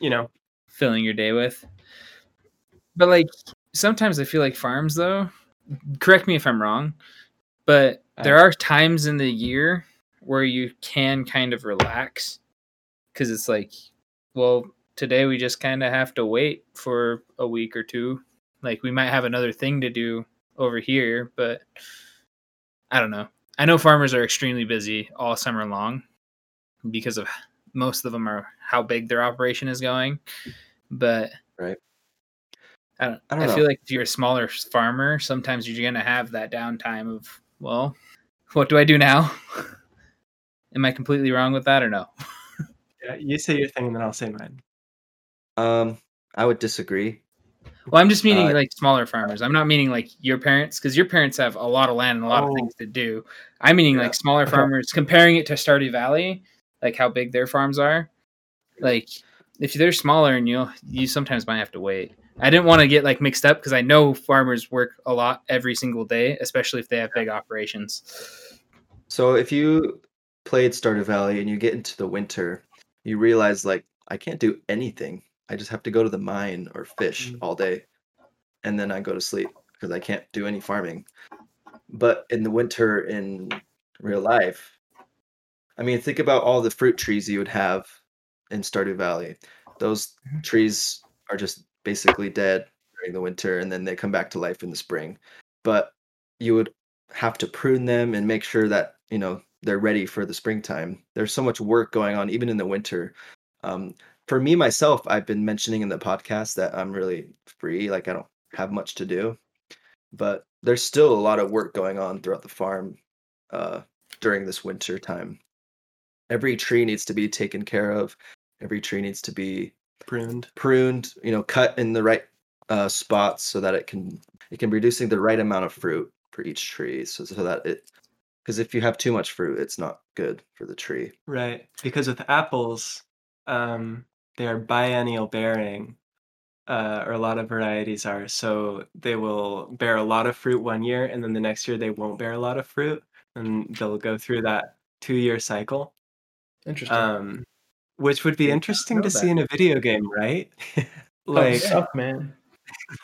S2: you know
S4: filling your day with. But like sometimes I feel like farms though, correct me if I'm wrong, but there are times in the year where you can kind of relax cuz it's like well, today we just kind of have to wait for a week or two. Like we might have another thing to do over here, but I don't know. I know farmers are extremely busy all summer long because of most of them are how big their operation is going. But
S1: Right.
S4: I don't,
S1: I
S4: I,
S1: don't know.
S4: feel like if you're a smaller farmer, sometimes you're gonna have that downtime of, well, what do I do now? *laughs* Am I completely wrong with that or no? *laughs*
S2: yeah, you say your thing and then I'll say mine.
S1: um i would disagree
S4: Well, I'm just meaning
S1: Uh,
S4: like smaller farmers. I'm not meaning like your parents because your parents have a lot of land and a lot of
S2: Oh.
S4: things to do. I'm meaning
S1: Yeah.
S4: like smaller farmers, comparing it to Stardew Valley, like how big their farms are. Like if they're smaller and you you sometimes might have to wait. I didn't want to get like mixed up because I know farmers work a lot every single day, especially if they have big operations.
S1: So if you played Stardew Valley and you get into the winter, you realize like I can't do anything. I just have to go to the mine or fish
S2: Mm.
S1: all day, and then I go to sleep because I can't do any farming. But in the winter in real life, I mean, think about all the fruit trees you would have in Stardew Valley. Those
S4: Mhm.
S1: trees are just basically dead during the winter and then they come back to life in the spring. But you would have to prune them and make sure that, you know, they're ready for the springtime. There's so much work going on even in the winter. Um, for me myself, I've been mentioning in the podcast that I'm really free, like I don't have much to do. But there's still a lot of work going on throughout the farm uh, during this winter time. Every tree needs to be taken care of. Every tree needs to be
S2: Pruned.
S1: pruned, you know, cut in the right uh, spots so that it can it can be producing the right amount of fruit for each tree, so so that it because if you have too much fruit, it's not good for the tree.
S2: Right. Because with apples, um, they are biennial bearing, uh, or a lot of varieties are. So they will bear a lot of fruit one year, and then the next year they won't bear a lot of fruit, and they'll go through that two-year cycle.
S3: Interesting.
S2: Um, which would be interesting
S4: know
S2: to see in a video game, right? *laughs* Like,
S3: stuff, man.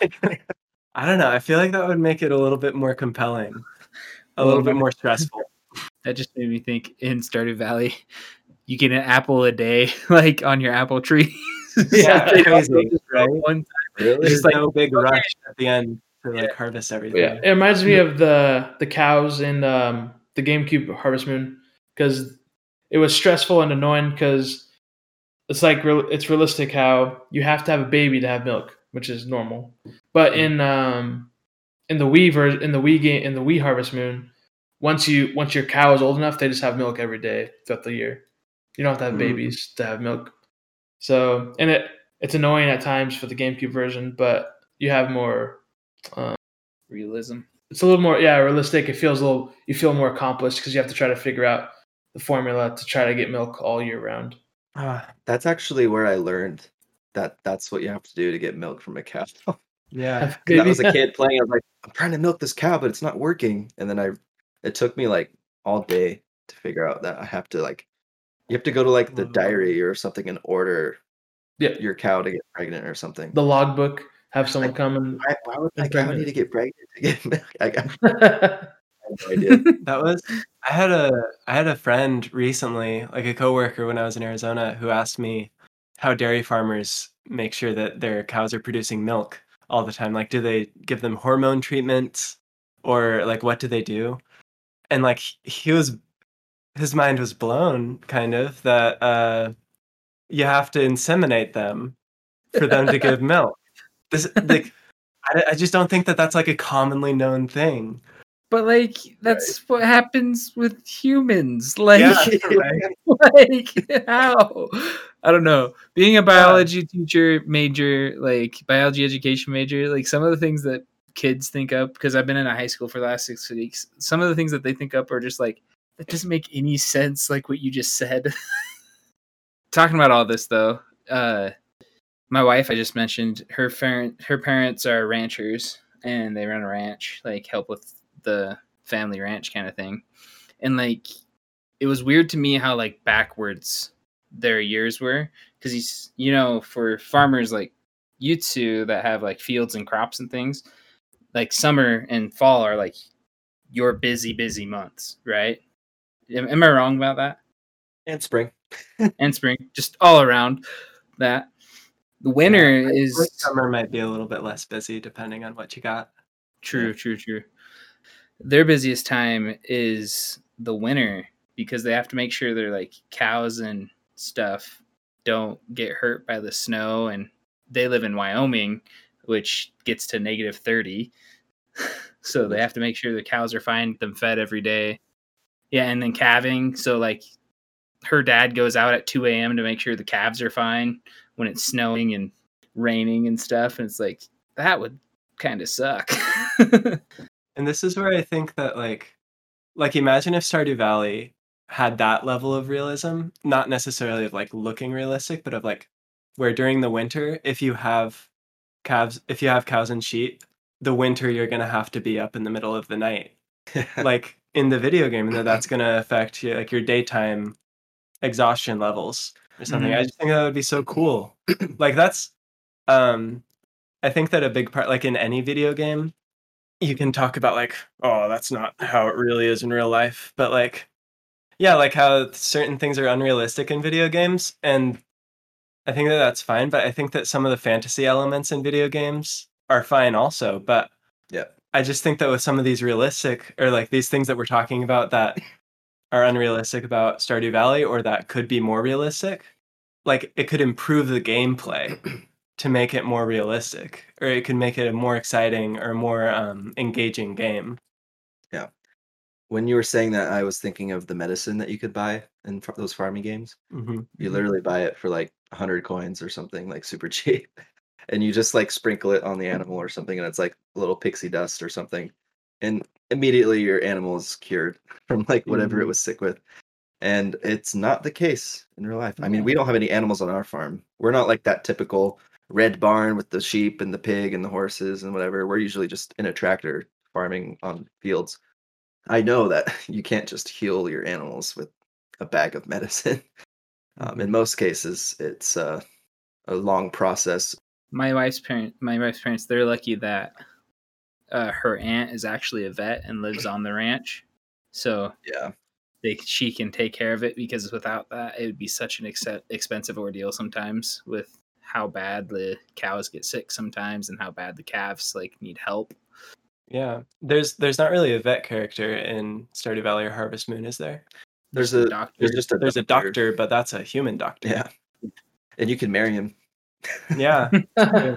S3: *laughs*
S2: I don't know. I feel like that would make it a little bit more compelling, a little bit more stressful. *laughs*
S4: That just made me think in Stardew Valley, you get an apple a day, *laughs* like on your apple tree. *laughs*
S2: Yeah,
S4: They
S2: crazy,
S4: just
S2: right?
S4: one-
S1: Really?
S2: There's
S4: It's like,
S2: no big
S4: okay.
S2: rush at the end to like harvest everything.
S3: Yeah, it reminds me of the the cows in um, the GameCube Harvest Moon because it was stressful and annoying because it's like real, it's realistic how you have to have a baby to have milk, which is normal. But in um, in the Wii ver- in the Wii game in the Wii Harvest Moon, once you once your cow is old enough, they just have milk every day throughout the year. You don't have to have
S2: Mm.
S3: babies to have milk. So and it it's annoying at times for the GameCube version, but you have more um,
S4: realism.
S3: it's a little more yeah realistic it feels a little you feel more accomplished because you have to try to figure out the formula to try to get milk all year round
S2: Ah,
S1: That's actually where I learned that that's what you have to do to get milk from a cow. *laughs*
S2: yeah.
S1: I was a kid playing. I was like, I'm trying to milk this cow, but it's not working. And then I, it took me like all day to figure out that I have to like, you have to go to like the
S2: mm.
S1: diary or something and order
S3: yeah
S1: your cow to get pregnant or something.
S3: the logbook have someone
S1: Like-
S3: come and
S1: Why, why would my cow need to get pregnant to get *laughs* milk? I got *laughs* no idea.
S2: That was I had a I had a friend recently, like a coworker when I was in Arizona, who asked me how dairy farmers make sure that their cows are producing milk all the time. Like do they give them hormone treatments or like what do they do? And like he was his mind was blown kind of that uh you have to inseminate them for them to give *laughs* milk. This like I, I just don't think that that's like a commonly known thing.
S4: But like that's what happens with humans. *laughs* Like,
S2: right.
S4: like how? I don't know. Being a biology teacher major, like biology education major, like some of the things that kids think up because I've been in a high school for the last six weeks. Some of the things that they think up are just like that doesn't make any sense. Like what you just said. *laughs* Talking about all this though, uh, my wife I just mentioned her parent her parents are ranchers and they run a ranch, like help with the family ranch kind of thing. And like it was weird to me how like backwards their years were because he's you know for farmers like you two that have like fields and crops and things like summer and fall are like your busy busy months right am, am i wrong about that
S1: And spring. *laughs*
S4: and spring just all around that the winter
S2: Yeah,
S4: is
S2: summer might be a little bit less busy depending on what you got.
S4: True, true, true. Their busiest time is the winter because they have to make sure their like cows and stuff don't get hurt by the snow and they live in Wyoming which gets to negative 30. *laughs* so they have to make sure the cows are fine, them fed every day. Yeah, and then calving, so like her dad goes out at 2 a.m. to make sure the calves are fine when it's snowing and raining and stuff and it's like that would kind of suck. *laughs*
S2: And this is where I think that like like imagine if Stardew Valley had that level of realism, not necessarily of like looking realistic, but of like where during the winter, if you have calves if you have cows and sheep, the winter you're gonna have to be up in the middle of the night. *laughs* like in the video game, and that that's gonna affect your, like your daytime exhaustion levels or something. I just think that would be so cool. *clears throat* like that's um I think that a big part like in any video game, you can talk about like, oh, that's not how it really is in real life. But like yeah, like how certain things are unrealistic in video games, and I think that that's fine. But I think that some of the fantasy elements in video games are fine also. But
S1: Yeah.
S2: I just think that with some of these realistic or like these things that we're talking about that are unrealistic about Stardew Valley or that could be more realistic, like it could improve the gameplay *clears throat* to make it more realistic, or it could make it a more exciting or more um, engaging game. Yeah.
S1: When you were saying that, I was thinking of the medicine that you could buy in those farming games.
S2: hmm
S1: You literally buy it for like 100 coins or something, like super cheap. *laughs* And you just like sprinkle it on the animal or something, and it's like a little pixie dust or something. And immediately your animal is cured *laughs* from like whatever it
S2: Mhm.
S1: was sick with. And it's not the case in real life. I mean, we don't have any animals on our farm. We're not like that typical red barn with the sheep and the pig and the horses and whatever. We're usually just in a tractor farming on fields. I know that *laughs* you can't just heal your animals with a bag of *laughs* medicine. Um, in most cases, it's uh, a long process.
S4: my wife's parent my wife's parents they're lucky that uh, her aunt is actually a vet and lives on the ranch so
S1: Yeah,
S4: they she can take care of it because without that it would be such an ex- expensive ordeal sometimes with how bad the cows get sick sometimes and how bad the calves like need help
S2: Yeah, there's there's not really a vet character in Stardew Valley or Harvest Moon, is there?
S1: there's
S4: Just
S1: a
S4: doctor.
S1: there's just a
S2: There's a doctor, but that's a human doctor.
S1: Yeah, and you can marry him.
S2: yeah, *laughs*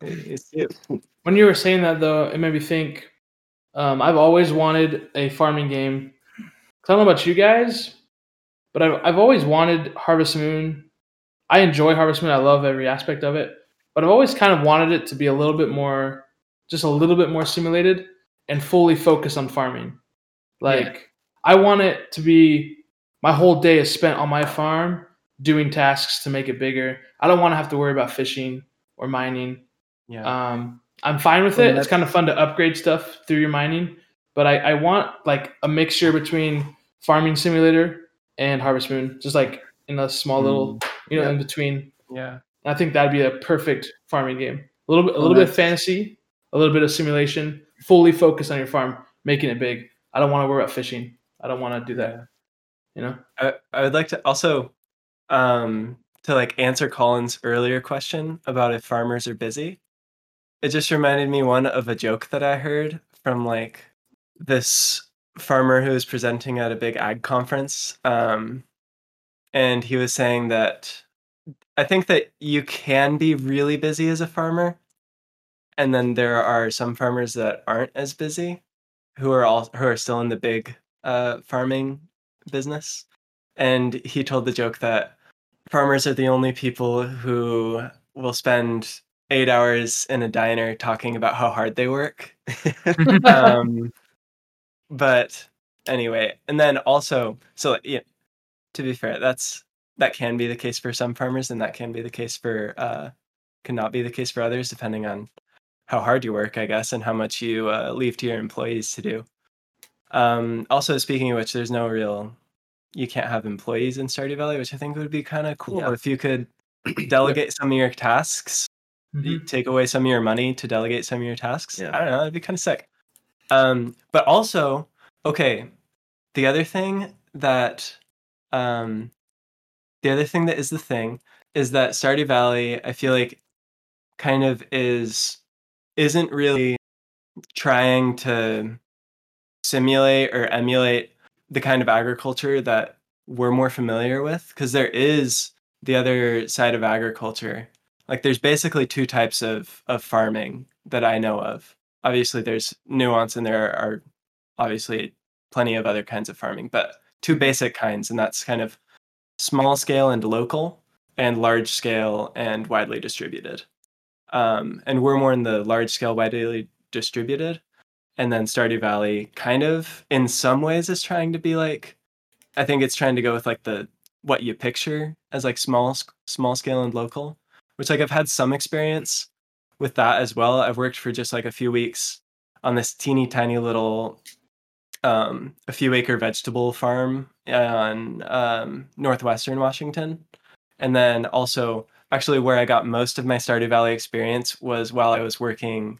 S2: it's cute.
S3: When you were saying that, though, it made me think. Um, I've always wanted a farming game. I don't know about you guys, but I've, I've always wanted Harvest Moon. I enjoy Harvest Moon. I love every aspect of it, but I've always kind of wanted it to be a little bit more, just a little bit more simulated and fully focused on farming. Like I want it to be my whole day is spent on my farm doing tasks to make it bigger. I don't want to have to worry about fishing or mining.
S2: Yeah,
S3: Um, I'm fine with it. It's kind of fun to upgrade stuff through your mining, but I, I want like a mixture between Farming Simulator and Harvest Moon, just like in a small little, you know,
S1: Yeah.
S3: in between.
S2: yeah,
S3: I think that'd be a perfect farming game. A little bit, a
S4: Well,
S3: little bit of fantasy, a little bit of simulation, fully focused on your farm, making it big. I don't want to worry about fishing. I don't want to do that. You know.
S2: I, I would like to also um to like answer Colin's earlier question about if farmers are busy. It just reminded me one of a joke that I heard from like this farmer who was presenting at a big ag conference. Um and he was saying that I think that you can be really busy as a farmer. And then there are some farmers that aren't as busy who are all who are still in the big uh farming business and he told the joke that farmers are the only people who will spend eight hours in a diner talking about how hard they work. *laughs* um, but anyway, and then also, so yeah, to be fair, that's that can be the case for some farmers, and that can be the case for uh, cannot be the case for others, depending on how hard you work, I guess, and how much you uh, leave to your employees to do. Um, also, speaking of which, there's no real you can't have employees in Stardew Valley, which I think would be kind of cool
S1: Yeah.
S2: if you could *clears throat* delegate some of your tasks,
S3: Mhm.
S2: take away some of your money to delegate some of your tasks.
S1: Yeah.
S2: I don't know, that'd be kind of sick. Um, but also, okay, the other thing that um the other thing that is the thing is that Stardew Valley, I feel like kind of is isn't really trying to simulate or emulate the kind of agriculture that we're more familiar with because there is the other side of agriculture. Like there's basically two types of of farming that i know of. Obviously there's nuance and there are obviously plenty of other kinds of farming but two basic kinds and that's kind of small scale and local and large scale and widely distributed. Um, and we're more in the large scale widely distributed and then Stardew Valley kind of in some ways is trying to be like I think it's trying to go with like the what you picture as like small small scale and local which like I've had some experience with that as well. I've worked for just like a few weeks on this teeny tiny little um a few acre vegetable farm on um northwestern Washington and then also actually where I got most of my Stardew Valley experience was while I was working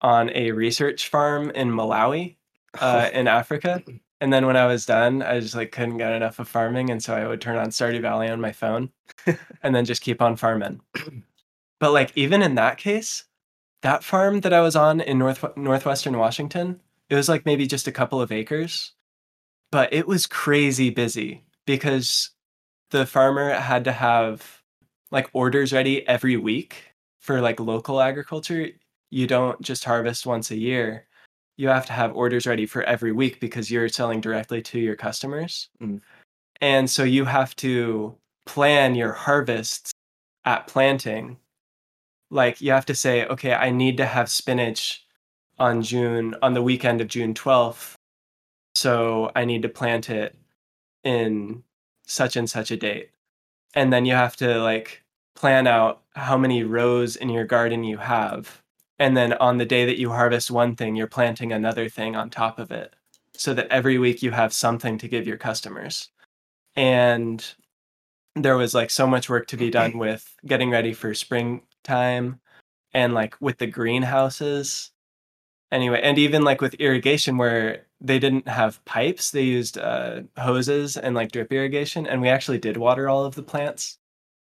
S2: on a research farm in Malawi uh, in Africa. And then when I was done, I just like couldn't get enough of farming, and so I would turn on Stardew Valley on my phone, *laughs* and then just keep on farming. but like even in that case, that farm that I was on in north northwestern Washington, it was like maybe just a couple of acres, but it was crazy busy because the farmer had to have like orders ready every week for like local agriculture. You don't just harvest once a year. You have to have orders ready for every week because you're selling directly to your customers.
S1: Mm.
S2: And so you have to plan your harvests at planting. Like you have to say, okay, I need to have spinach on June on the weekend of June 12th. So I need to plant it in such and such a date. And then you have to like plan out how many rows in your garden you have. And then on the day that you harvest one thing, you're planting another thing on top of it so that every week you have something to give your customers. And there was like so much work to be done with getting ready for springtime and like with the greenhouses. Anyway, and even like with irrigation where they didn't have pipes, they used uh, hoses and like drip irrigation. And we actually did water all of the plants.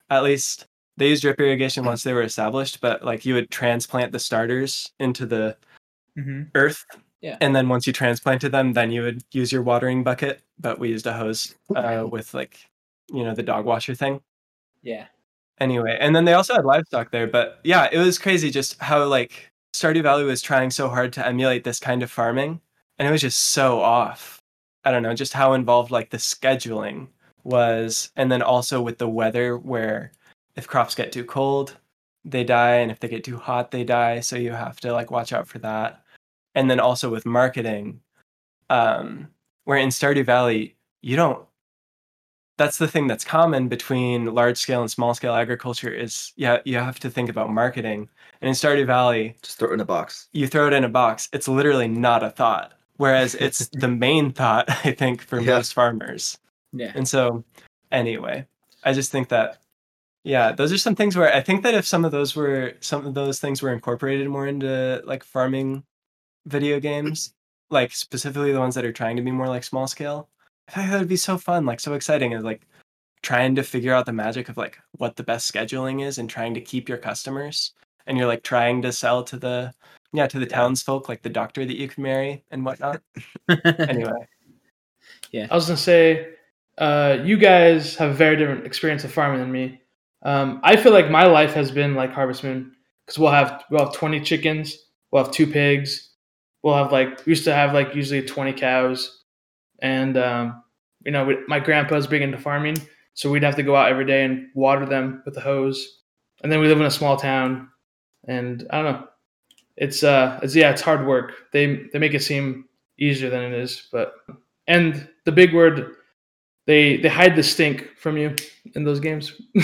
S2: At least they used drip irrigation once they were established, but like you would transplant the starters into the
S4: Mm-hmm.
S2: earth.
S4: Yeah.
S2: And then once you transplanted them, then you would use your watering bucket. But we used a hose uh, with like, you know, the dog washer thing.
S4: Yeah.
S2: Anyway, and then they also had livestock there. But yeah, it was crazy just how like Stardew Valley was trying so hard to emulate this kind of farming. And it was just so off. I don't know, just how involved like the scheduling was. And then also with the weather, where if crops get too cold, they die. And if they get too hot, they die. So you have to like watch out for that and then also with marketing um where in stardew valley you don't that's the thing that's common between large scale and small scale agriculture is yeah you have to think about marketing and in stardew valley
S1: Just throw it in a box.
S2: you throw it in a box it's literally not a thought whereas it's *laughs* the main thought i think for
S1: Yeah.
S2: most farmers
S4: Yeah.
S2: and so anyway i just think that yeah those are some things where i think that if some of those were some of those things were incorporated more into like farming video games like specifically the ones that are trying to be more like small scale i think that would be so fun like so exciting and like trying to figure out the magic of like what the best scheduling is and trying to keep your customers. And you're like trying to sell to the yeah to the townsfolk like the doctor that you can marry and whatnot. *laughs* Anyway.
S3: Yeah, I was gonna say, uh, you guys have a very different experience of farming than me. Um, I feel like my life has been like Harvest Moon because we'll have we'll have twenty chickens, we'll have two pigs, we'll have like we used to have like usually twenty cows, and um, you know we, my grandpa's big into farming, so we'd have to go out every day and water them with the hose, and then we live in a small town, and I don't know, it's uh, it's yeah, it's hard work. They they make it seem easier than it is, but and the big word they they hide the stink from you in those games. *laughs*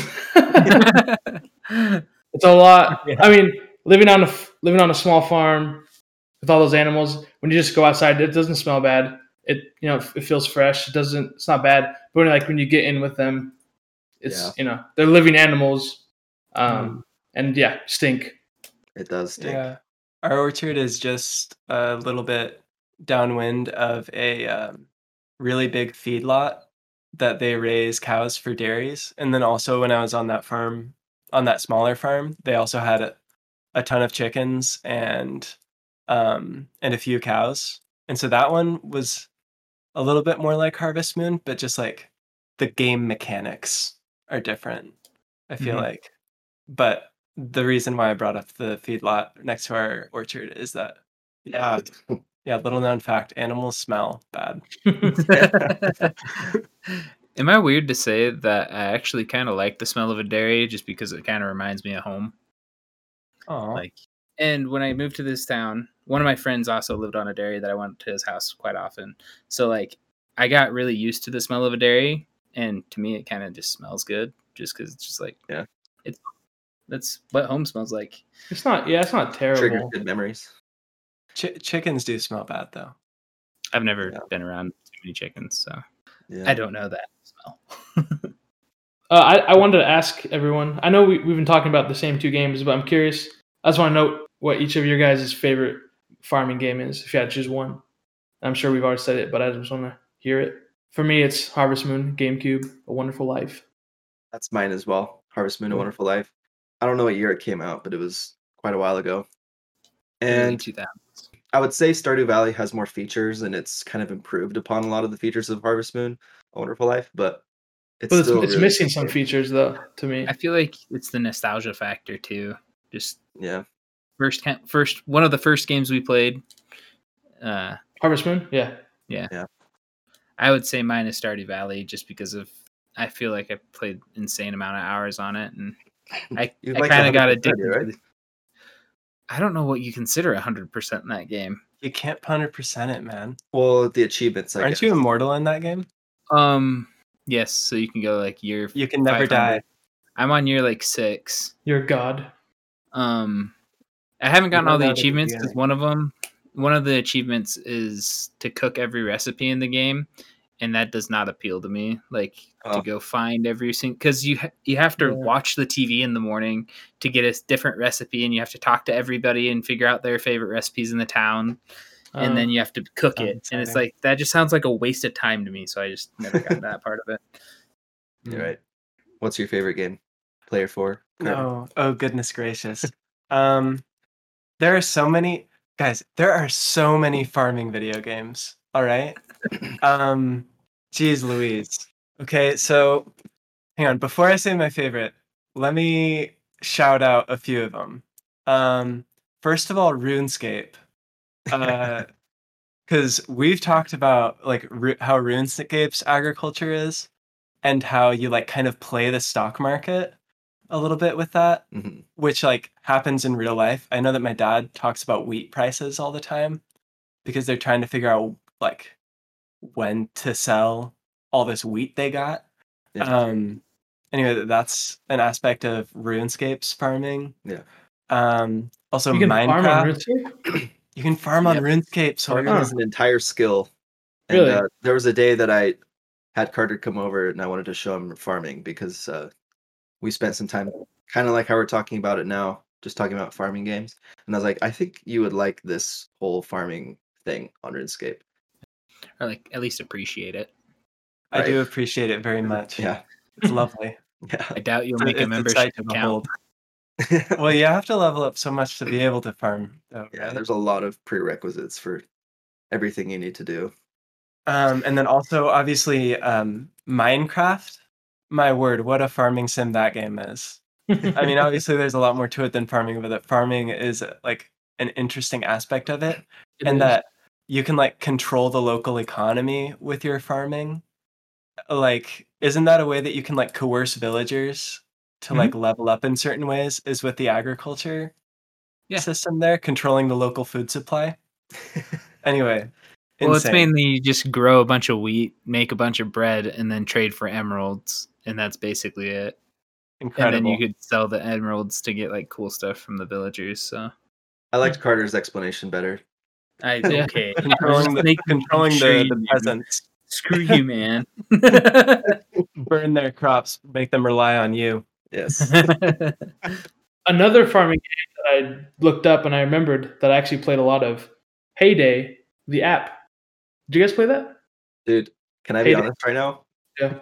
S3: It's a lot.
S2: Yeah.
S3: i mean living on a living on a small farm with all those animals when you just go outside it doesn't smell bad it you know it feels fresh it doesn't it's not bad but when like when you get in with them it's
S1: Yeah.
S3: you know they're living animals um and yeah stink
S1: It does stink.
S2: Yeah. Our orchard is just a little bit downwind of a um, really big feedlot that they raise cows for dairies. And then also, when I was on that farm, on that smaller farm, they also had a, a ton of chickens and um, and a few cows. And so that one was a little bit more like Harvest Moon, but just like the game mechanics are different. I feel
S3: Mhm.
S2: like, but the reason why I brought up the feedlot next to our orchard is that, yeah, yeah, little known fact: animals smell bad. *laughs*
S4: Am I weird to say that I actually kind of like the smell of a dairy just because it kind of reminds me of home?
S2: Oh,
S4: Like, and when I moved to this town, one of my friends also lived on a dairy that I went to his house quite often. So like, I got really used to the smell of a dairy, and to me, it kind of just smells good, just because it's just like,
S1: Yeah.
S4: it's that's what home smells like.
S3: it's not yeah it's not
S1: Trigger
S3: terrible
S1: good memories.
S2: Ch- chickens do smell bad though.
S4: I've never
S1: Yeah.
S4: been around too many chickens, so
S1: Yeah.
S4: I don't know that smell. *laughs*
S3: Uh, I, I wanted to ask everyone. I know we, we've been talking about the same two games, but I'm curious. I just want to know what each of your guys' favorite farming game is. If you had to choose one, I'm sure we've already said it, but I just want to hear it. For me, it's Harvest Moon, GameCube, A Wonderful Life.
S1: That's mine as well. Harvest Moon: A
S3: hmm.
S1: Wonderful Life. I don't know what year it came out, but it was quite a while ago. And
S4: 2000s.
S1: I would say Stardew Valley has more features and it's kind of improved upon a lot of the features of Harvest Moon: A Wonderful Life, but it's
S3: But it's,
S1: still
S3: it's
S1: really
S3: missing some features, though, to me.
S4: I feel like it's the nostalgia factor too. Just
S1: Yeah,
S4: first first one of the first games we played. Uh,
S3: Harvest Moon? Yeah. Yeah.
S4: I would say mine is Stardew Valley, just because of I feel like I played insane amount of hours on it, and *laughs* I, I
S1: like
S4: kind of got addicted.
S1: right?
S4: to the- I don't know what you consider hundred percent in that game.
S2: You can't hundred percent it, man.
S1: Well, the achievements. I
S2: Aren't
S1: guess.
S2: you immortal in that game?
S4: Um, yes, so you can go like year.
S2: You can never die.
S4: I'm on year like six.
S3: You're god.
S4: Um, I haven't gotten all the
S2: that at the
S4: achievements because one of them, one of the achievements is to cook every recipe in the game, and that does not appeal to me. Like
S1: Oh.
S4: to go find every single because you ha- you have to
S3: Yeah.
S4: watch the TV in the morning to get a different recipe, and you have to talk to everybody and figure out their favorite recipes in the town, and
S3: Um,
S4: then you have to cook
S2: sounds
S4: it, and it's like that just sounds like a waste of time to me. So I just never got that part of it. *laughs*
S1: You're right. What's your favorite game? Player four.
S2: No. Oh goodness gracious. um there are so many guys, there are so many farming video games. All right. *clears throat* Um geez Louise. Okay, so hang on, before I say my favorite, let me shout out a few of them. Um first of all, RuneScape. *laughs* Uh because we've talked about like ru- how RuneScape's agriculture is and how you like kind of play the stock market a little bit with that
S1: Mhm.
S2: which like happens in real life. I know that my dad talks about wheat prices all the time because they're trying to figure out like when to sell all this wheat they got.
S1: Yeah.
S2: Um anyway, that's an aspect of RuneScape's farming.
S1: Yeah.
S2: Um also
S3: you can
S2: Minecraft.
S3: farm on RuneScape? *clears throat*
S2: you can farm on
S4: Yep.
S2: RuneScape. So
S1: Farming is an entire skill. And,
S3: Really?
S1: uh, there was a day that I had Carter come over and I wanted to show him farming because uh, we spent some time, kind of like how we're talking about it now, just talking about farming games. And I was like, I think you would like this whole farming thing on RuneScape.
S4: or like at least appreciate it.
S2: I do appreciate it very much.
S1: Yeah,
S2: It's lovely. *laughs*
S1: yeah.
S4: I doubt you'll
S2: It's
S4: make a
S2: it's
S4: membership
S2: sight to
S4: account.
S2: behold. *laughs* Well, you have to level up so much to be able to farm. Though,
S1: yeah,
S2: right?
S1: there's a lot of prerequisites for everything you need to do.
S2: Um, and then also obviously um, Minecraft. My word, what a farming sim that game is. I mean, *laughs* obviously there's a lot more to it than farming, but that farming is uh, like an interesting aspect of it,
S3: It
S2: and
S3: is.
S2: that you can like control the local economy with your farming. Like, isn't that a way that you can like coerce villagers to
S3: Mhm.
S2: like level up in certain ways? Is with the agriculture
S4: Yeah.
S2: system there controlling the local food supply? *laughs* Anyway,
S4: Well, it's mainly you just grow a bunch of wheat, make a bunch of bread, and then trade for emeralds, and that's basically it.
S2: incredible.
S4: And then you could sell the emeralds to get like cool stuff from the villagers. So
S1: I liked Carter's explanation better.
S4: I
S3: Yeah. *laughs*
S4: okay, *laughs*
S2: controlling the, controlling the, the peasants,
S4: screw you, *laughs* man.
S2: burn their crops, make them rely on you.
S1: Yes.
S3: Another farming game that I looked up and I remembered that I actually played a lot of Hay Day, the app. Did you guys play that?
S1: Dude, can I be
S3: Hey,
S1: honest right now?
S3: Yeah.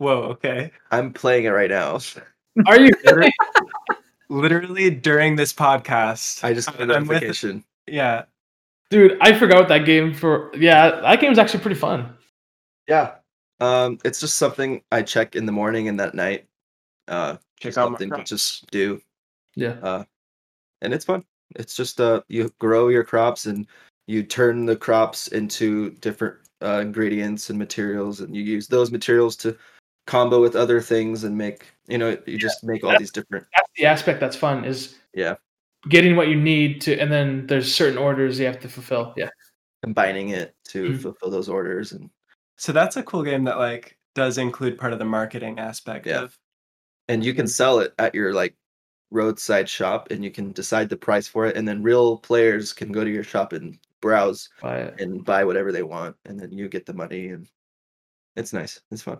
S2: Whoa, okay.
S1: I'm playing it right now. *laughs*
S3: Are you?
S2: Literally during this podcast,
S1: I just got a
S2: I'm with-
S1: notification.
S2: yeah,
S3: Dude, I forgot what that game for. Yeah, that game's actually pretty fun.
S1: Yeah. Um, it's just something I check in the morning and that night. Uh,
S2: check
S1: just
S2: out
S1: something to just do,
S3: Yeah.
S1: and it's fun. It's just uh, you grow your crops and you turn the crops into different uh, ingredients and materials, and you use those materials to combo with other things and make. You know, you just make all
S3: that's-
S1: these different.
S3: That's the aspect that's fun is
S1: Yeah.
S3: getting what you need to, and then there's certain orders you have to fulfill. Yeah.
S1: combining it to
S3: Mhm.
S1: fulfill those orders and
S2: So that's a cool game that like does include part of the marketing aspect
S1: Yeah.
S2: of.
S1: and you can sell it at your like roadside shop and you can decide the price for it and then real players can go to your shop and browse
S3: Buy
S1: and buy whatever they want and then you get the money and it's nice it's fun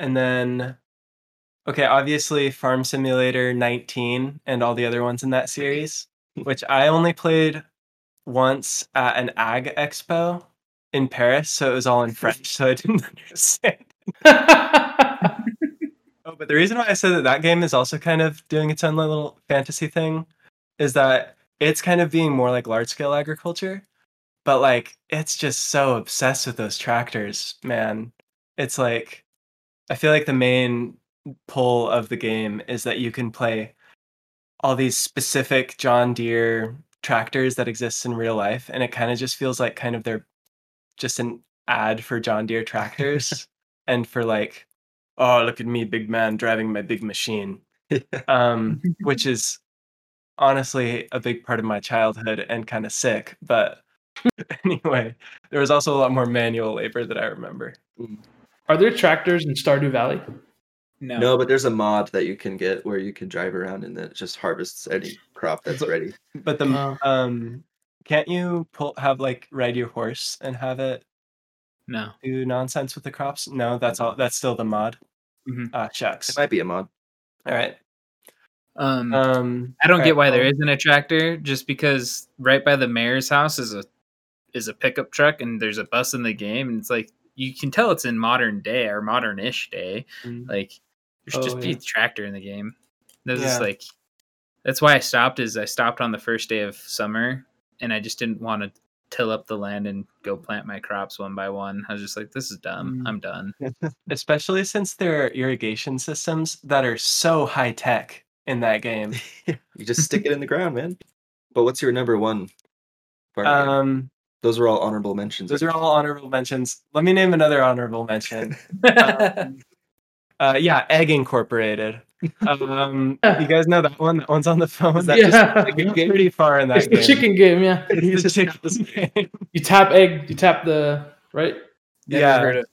S2: And then, okay, obviously Farm Simulator 19 and all the other ones in that series, which I only played once at an ag expo in Paris, so it was all in French, so I didn't *laughs* understand. *laughs* Oh, but the reason why I said that that game is also kind of doing its own little fantasy thing is that it's kind of being more like large scale agriculture, but like it's just so obsessed with those tractors, man. It's like I feel like the main pull of the game is that you can play all these specific John Deere tractors that exist in real life, and it kind of just feels like kind of they're just an ad for John Deere tractors *laughs* and for like, oh look at me, big man driving my big machine, *laughs* um, which *laughs* is honestly a big part of my childhood and kind of sick. But anyway, there was also a lot more manual labor that I remember.
S3: Are there tractors in Stardew Valley?
S4: No.
S1: No, but there's a mod that you can get where you can drive around and then it just harvests any crop that's ready.
S2: But the
S3: Oh.
S2: um, can't you pull have like ride your horse and have it
S4: No.
S2: do nonsense with the crops? No, that's all. That's still the mod.
S4: Mhm.
S2: Ah,
S1: It might be a mod.
S2: All right.
S4: Um,
S2: Um,
S4: I don't get
S2: right,
S4: why there
S2: well,
S4: isn't a tractor. Just because right by the mayor's house is a is a pickup truck and there's a bus in the game, and it's like you can tell it's in modern day or modern-ish day.
S2: mm,
S4: Like there should
S3: Oh,
S4: just be
S3: yeah.
S4: a tractor in the game. That's
S2: Yeah.
S4: just like that's why I stopped. Is I stopped on the first day of summer, and I just didn't want to till up the land and go plant my crops one by one. I was just like, this is dumb.
S2: Mm.
S4: I'm done. *laughs*
S2: especially since there are irrigation systems that are so high tech in that game. *laughs*
S1: you just stick it in the ground, man. But what's your number one? um, game? Those are all honorable mentions.
S2: those are all honorable mentions. Let me name another honorable mention. *laughs* Um, uh, yeah, Egg Incorporated. Um, you guys know that one? That one's on the phone.
S1: Is that
S3: Yeah.
S1: just
S2: Like, pretty far in that
S3: it's the chicken game, yeah. *laughs*
S2: It's
S1: Just
S2: the
S1: the
S2: chicken game. *laughs*
S3: You tap egg, you tap the right.
S4: Never
S2: Yeah.
S4: heard it.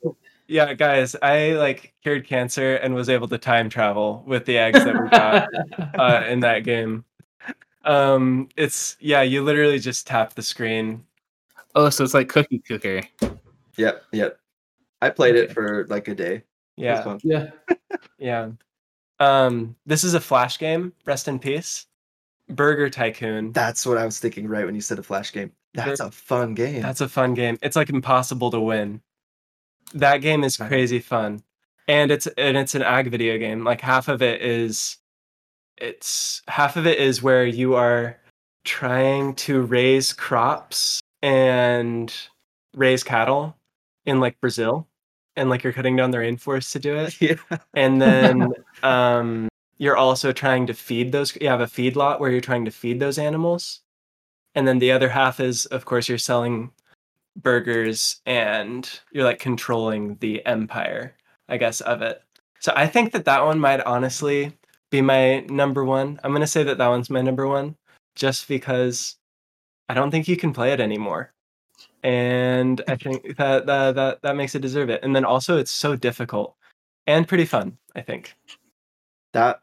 S2: Yeah, guys, I like cured cancer and was able to time travel with the eggs that we got uh, in that game. Um, it's yeah, you literally just tap the screen.
S4: Oh, so it's like Cookie Clicker.
S1: Yep, yep. I played it for like a day.
S2: Yeah,
S3: yeah. *laughs*
S2: yeah. Um, this is a flash game. Rest in peace, Burger Tycoon.
S1: That's what I was thinking right when you said a flash game. That's a fun game.
S2: That's a fun game. It's like impossible to win. That game is crazy fun. And it's and it's an ag video game. Like half of it is it's half of it is where you are trying to raise crops and raise cattle in like Brazil and like you're cutting down the rainforest to do it. *laughs*
S1: yeah.
S2: And then *laughs* um you're also trying to feed those you have a feed lot where you're trying to feed those animals. And then the other half is of course you're selling burgers and you're like controlling the empire, I guess, of it. So I think that that one might honestly be my number one. I'm going to say that that one's my number one just because I don't think you can play it anymore. And I *laughs* think that that that, that makes it deserve it. And then also it's so difficult and pretty fun, I think.
S1: That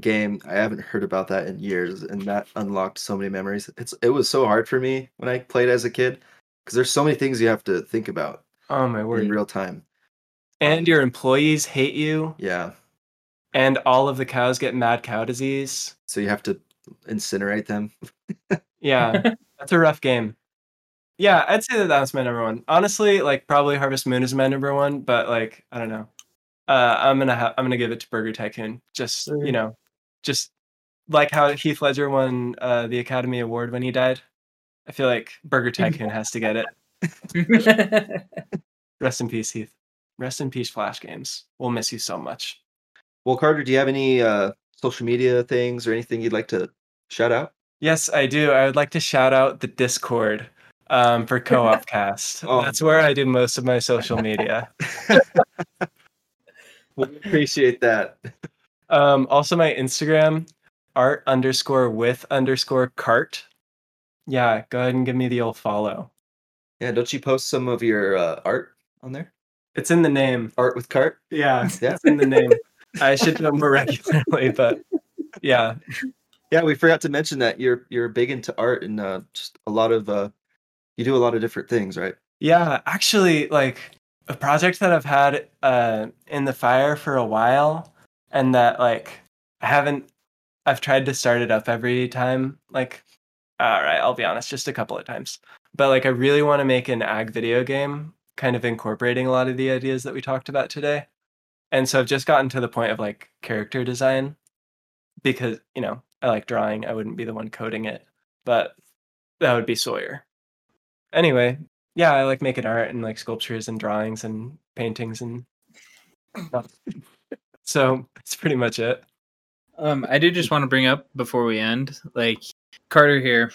S1: game, I haven't heard about that in years, and that unlocked so many memories. It's it was so hard for me when I played as a kid because there's so many things you have to think about
S2: Oh my word.
S1: in real time.
S2: and your employees hate you
S1: Yeah.
S2: and all of the cows get mad cow disease.
S1: So you have to incinerate them. *laughs*
S2: Yeah, *laughs* that's a rough game. Yeah, I'd say that that's my number one. Honestly, like probably Harvest Moon is my number one, but like I don't know. Uh, I'm gonna ha- I'm gonna give it to Burger Tycoon. Just you
S3: Mm.
S2: know, just like how Heath Ledger won uh, the Academy Award when he died. I feel like Burger Tycoon has to get it. *laughs* Rest in peace, Heath. Rest in peace, Flash Games. We'll miss you so much.
S1: Well, Carter, do you have any uh, social media things or anything you'd like to shout out?
S2: Yes, I do. I would like to shout out the Discord um, for Co-op Cast. *laughs*
S1: Oh.
S2: That's where I do most of my social media. *laughs*
S1: we appreciate that.
S2: Um, also, my Instagram, art underscore with underscore cart. Yeah, go ahead and give me the old follow.
S1: Yeah, don't you post some of your uh, art on there?
S2: It's in the name.
S1: Art with Cart?
S2: Yeah,
S1: Yeah.
S2: it's in the name. *laughs* I should do more regularly, but yeah,
S1: Yeah, we forgot to mention that you're you're big into art and uh, just a lot of uh, you do a lot of different things, right?
S2: yeah. Actually, like a project that I've had uh, in the fire for a while, and that like I haven't. I've tried to start it up every time. Like, all right, I'll be honest, just a couple of times. but like I really want to make an ag video game, kind of incorporating a lot of the ideas that we talked about today. And so I've just gotten to the point of like character design because, you know, I like drawing. I wouldn't be the one coding it, but that would be Sawyer. Anyway, yeah, I like making art and like sculptures and drawings and paintings and stuff. *laughs* so that's pretty much it.
S4: Um, I do just want to bring up before we end, like Carter here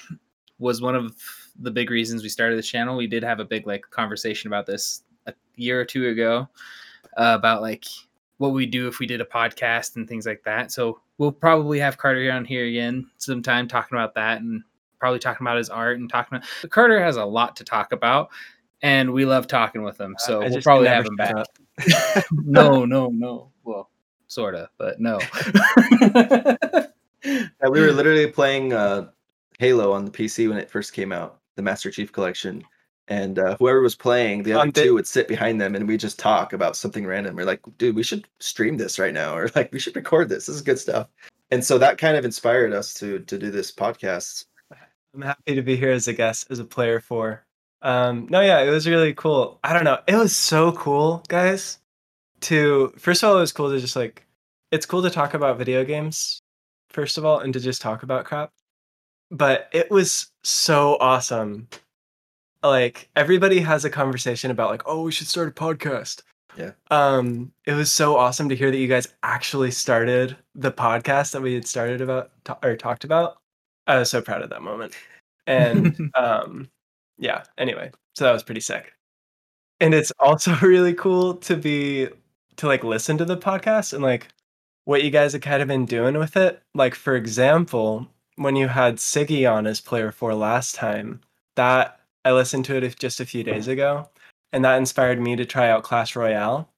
S4: was one of the big reasons we started this channel. We did have a big like conversation about this a year or two ago uh, about like what we do if we did a podcast and things like that. So we'll probably have Carter on here again sometime talking about that and probably talking about his art and talking about Carter has a lot to talk about and we love talking with him. So
S2: I
S4: we'll probably have him back. *laughs* no, no, no. Well, sort of, but no. *laughs*
S1: Yeah, we were *laughs* literally playing uh, Halo on the PC when it first came out, the Master Chief Collection. And uh, whoever was playing, the other
S2: the-
S1: two would sit behind them and we just talk about something random. We're like, dude, we should stream this right now, or *laughs* like, we should record this. This is good stuff. And so that kind of inspired us to to do this podcast.
S2: I'm happy to be here as a guest, as a player for. Um, no, yeah, it was really cool. I don't know. It was so cool, guys. To first of all, it was cool to just like it's cool to talk about video games, first of all, and to just talk about crap. But it was so awesome. Like everybody has a conversation about like, oh, we should start a podcast.
S1: Yeah.
S2: Um, it was so awesome to hear that you guys actually started the podcast that we had started about ta- or talked about. I was so proud of that moment. And *laughs* um yeah, anyway, so that was pretty sick. And it's also *laughs* really cool to be to like listen to the podcast and like what you guys have kind of been doing with it. Like for example, when you had Siggy on as player 4 last time, that I listened to it just a few days ago and that inspired me to try out Clash Royale.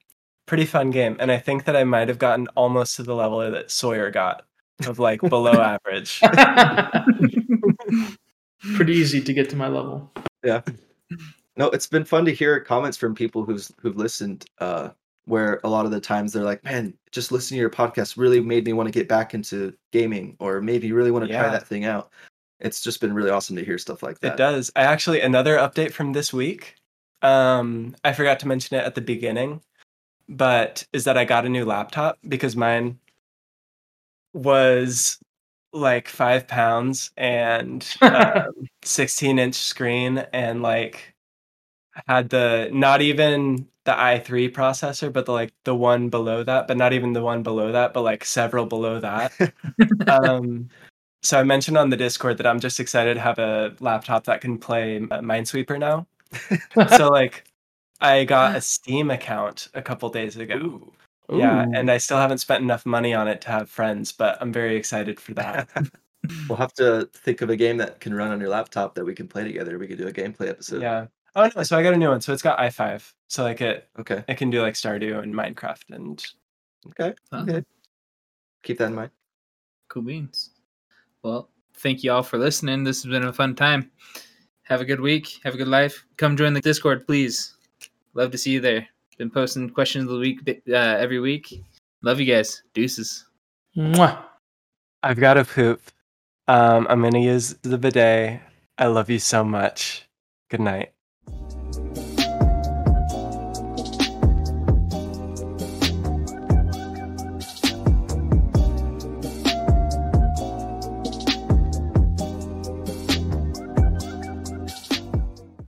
S2: Pretty fun game and I think that I might have gotten almost to the level that Sawyer got of like below *laughs* average. *laughs*
S3: Pretty easy to get to my level.
S1: Yeah. No, it's been fun to hear comments from people who's who've listened. Uh, where a lot of the times they're like, "Man, just listening to your podcast really made me want to get back into gaming, or maybe really want to try that thing out." It's just been really awesome to hear stuff like that.
S2: It does. I actually another update from this week. Um, I forgot to mention it at the beginning, but is that I got a new laptop because mine was like five pounds and *laughs* um, 16 inch screen and like had the not even the i3 processor but the like the one below that but not even the one below that but like several below that *laughs* um so I mentioned on the Discord that I'm just excited to have a laptop that can play uh, Minesweeper now. *laughs* so like, I got a *gasps* Steam account a couple days ago. Yeah,
S3: Ooh.
S2: and I still haven't spent enough money on it to have friends, but I'm very excited for that. *laughs*
S1: We'll have to think of a game that can run on your laptop that we can play together. We could do a gameplay episode.
S2: yeah. Oh no, so I got a new one. So it's got i5, so like it
S1: Okay.
S2: it can do like Stardew and Minecraft and
S1: Okay.
S4: Huh.
S1: Okay. Keep that in mind.
S4: Cool beans. Well, thank you all for listening. This has been a fun time. Have a good week. Have a good life. Come join the Discord, please. Love to see you there. Been posting questions of the week uh, every week. Love you guys. Deuces.
S3: Mwah.
S2: I've got a poop. Um, I'm gonna use the bidet. I love you so much. Good night.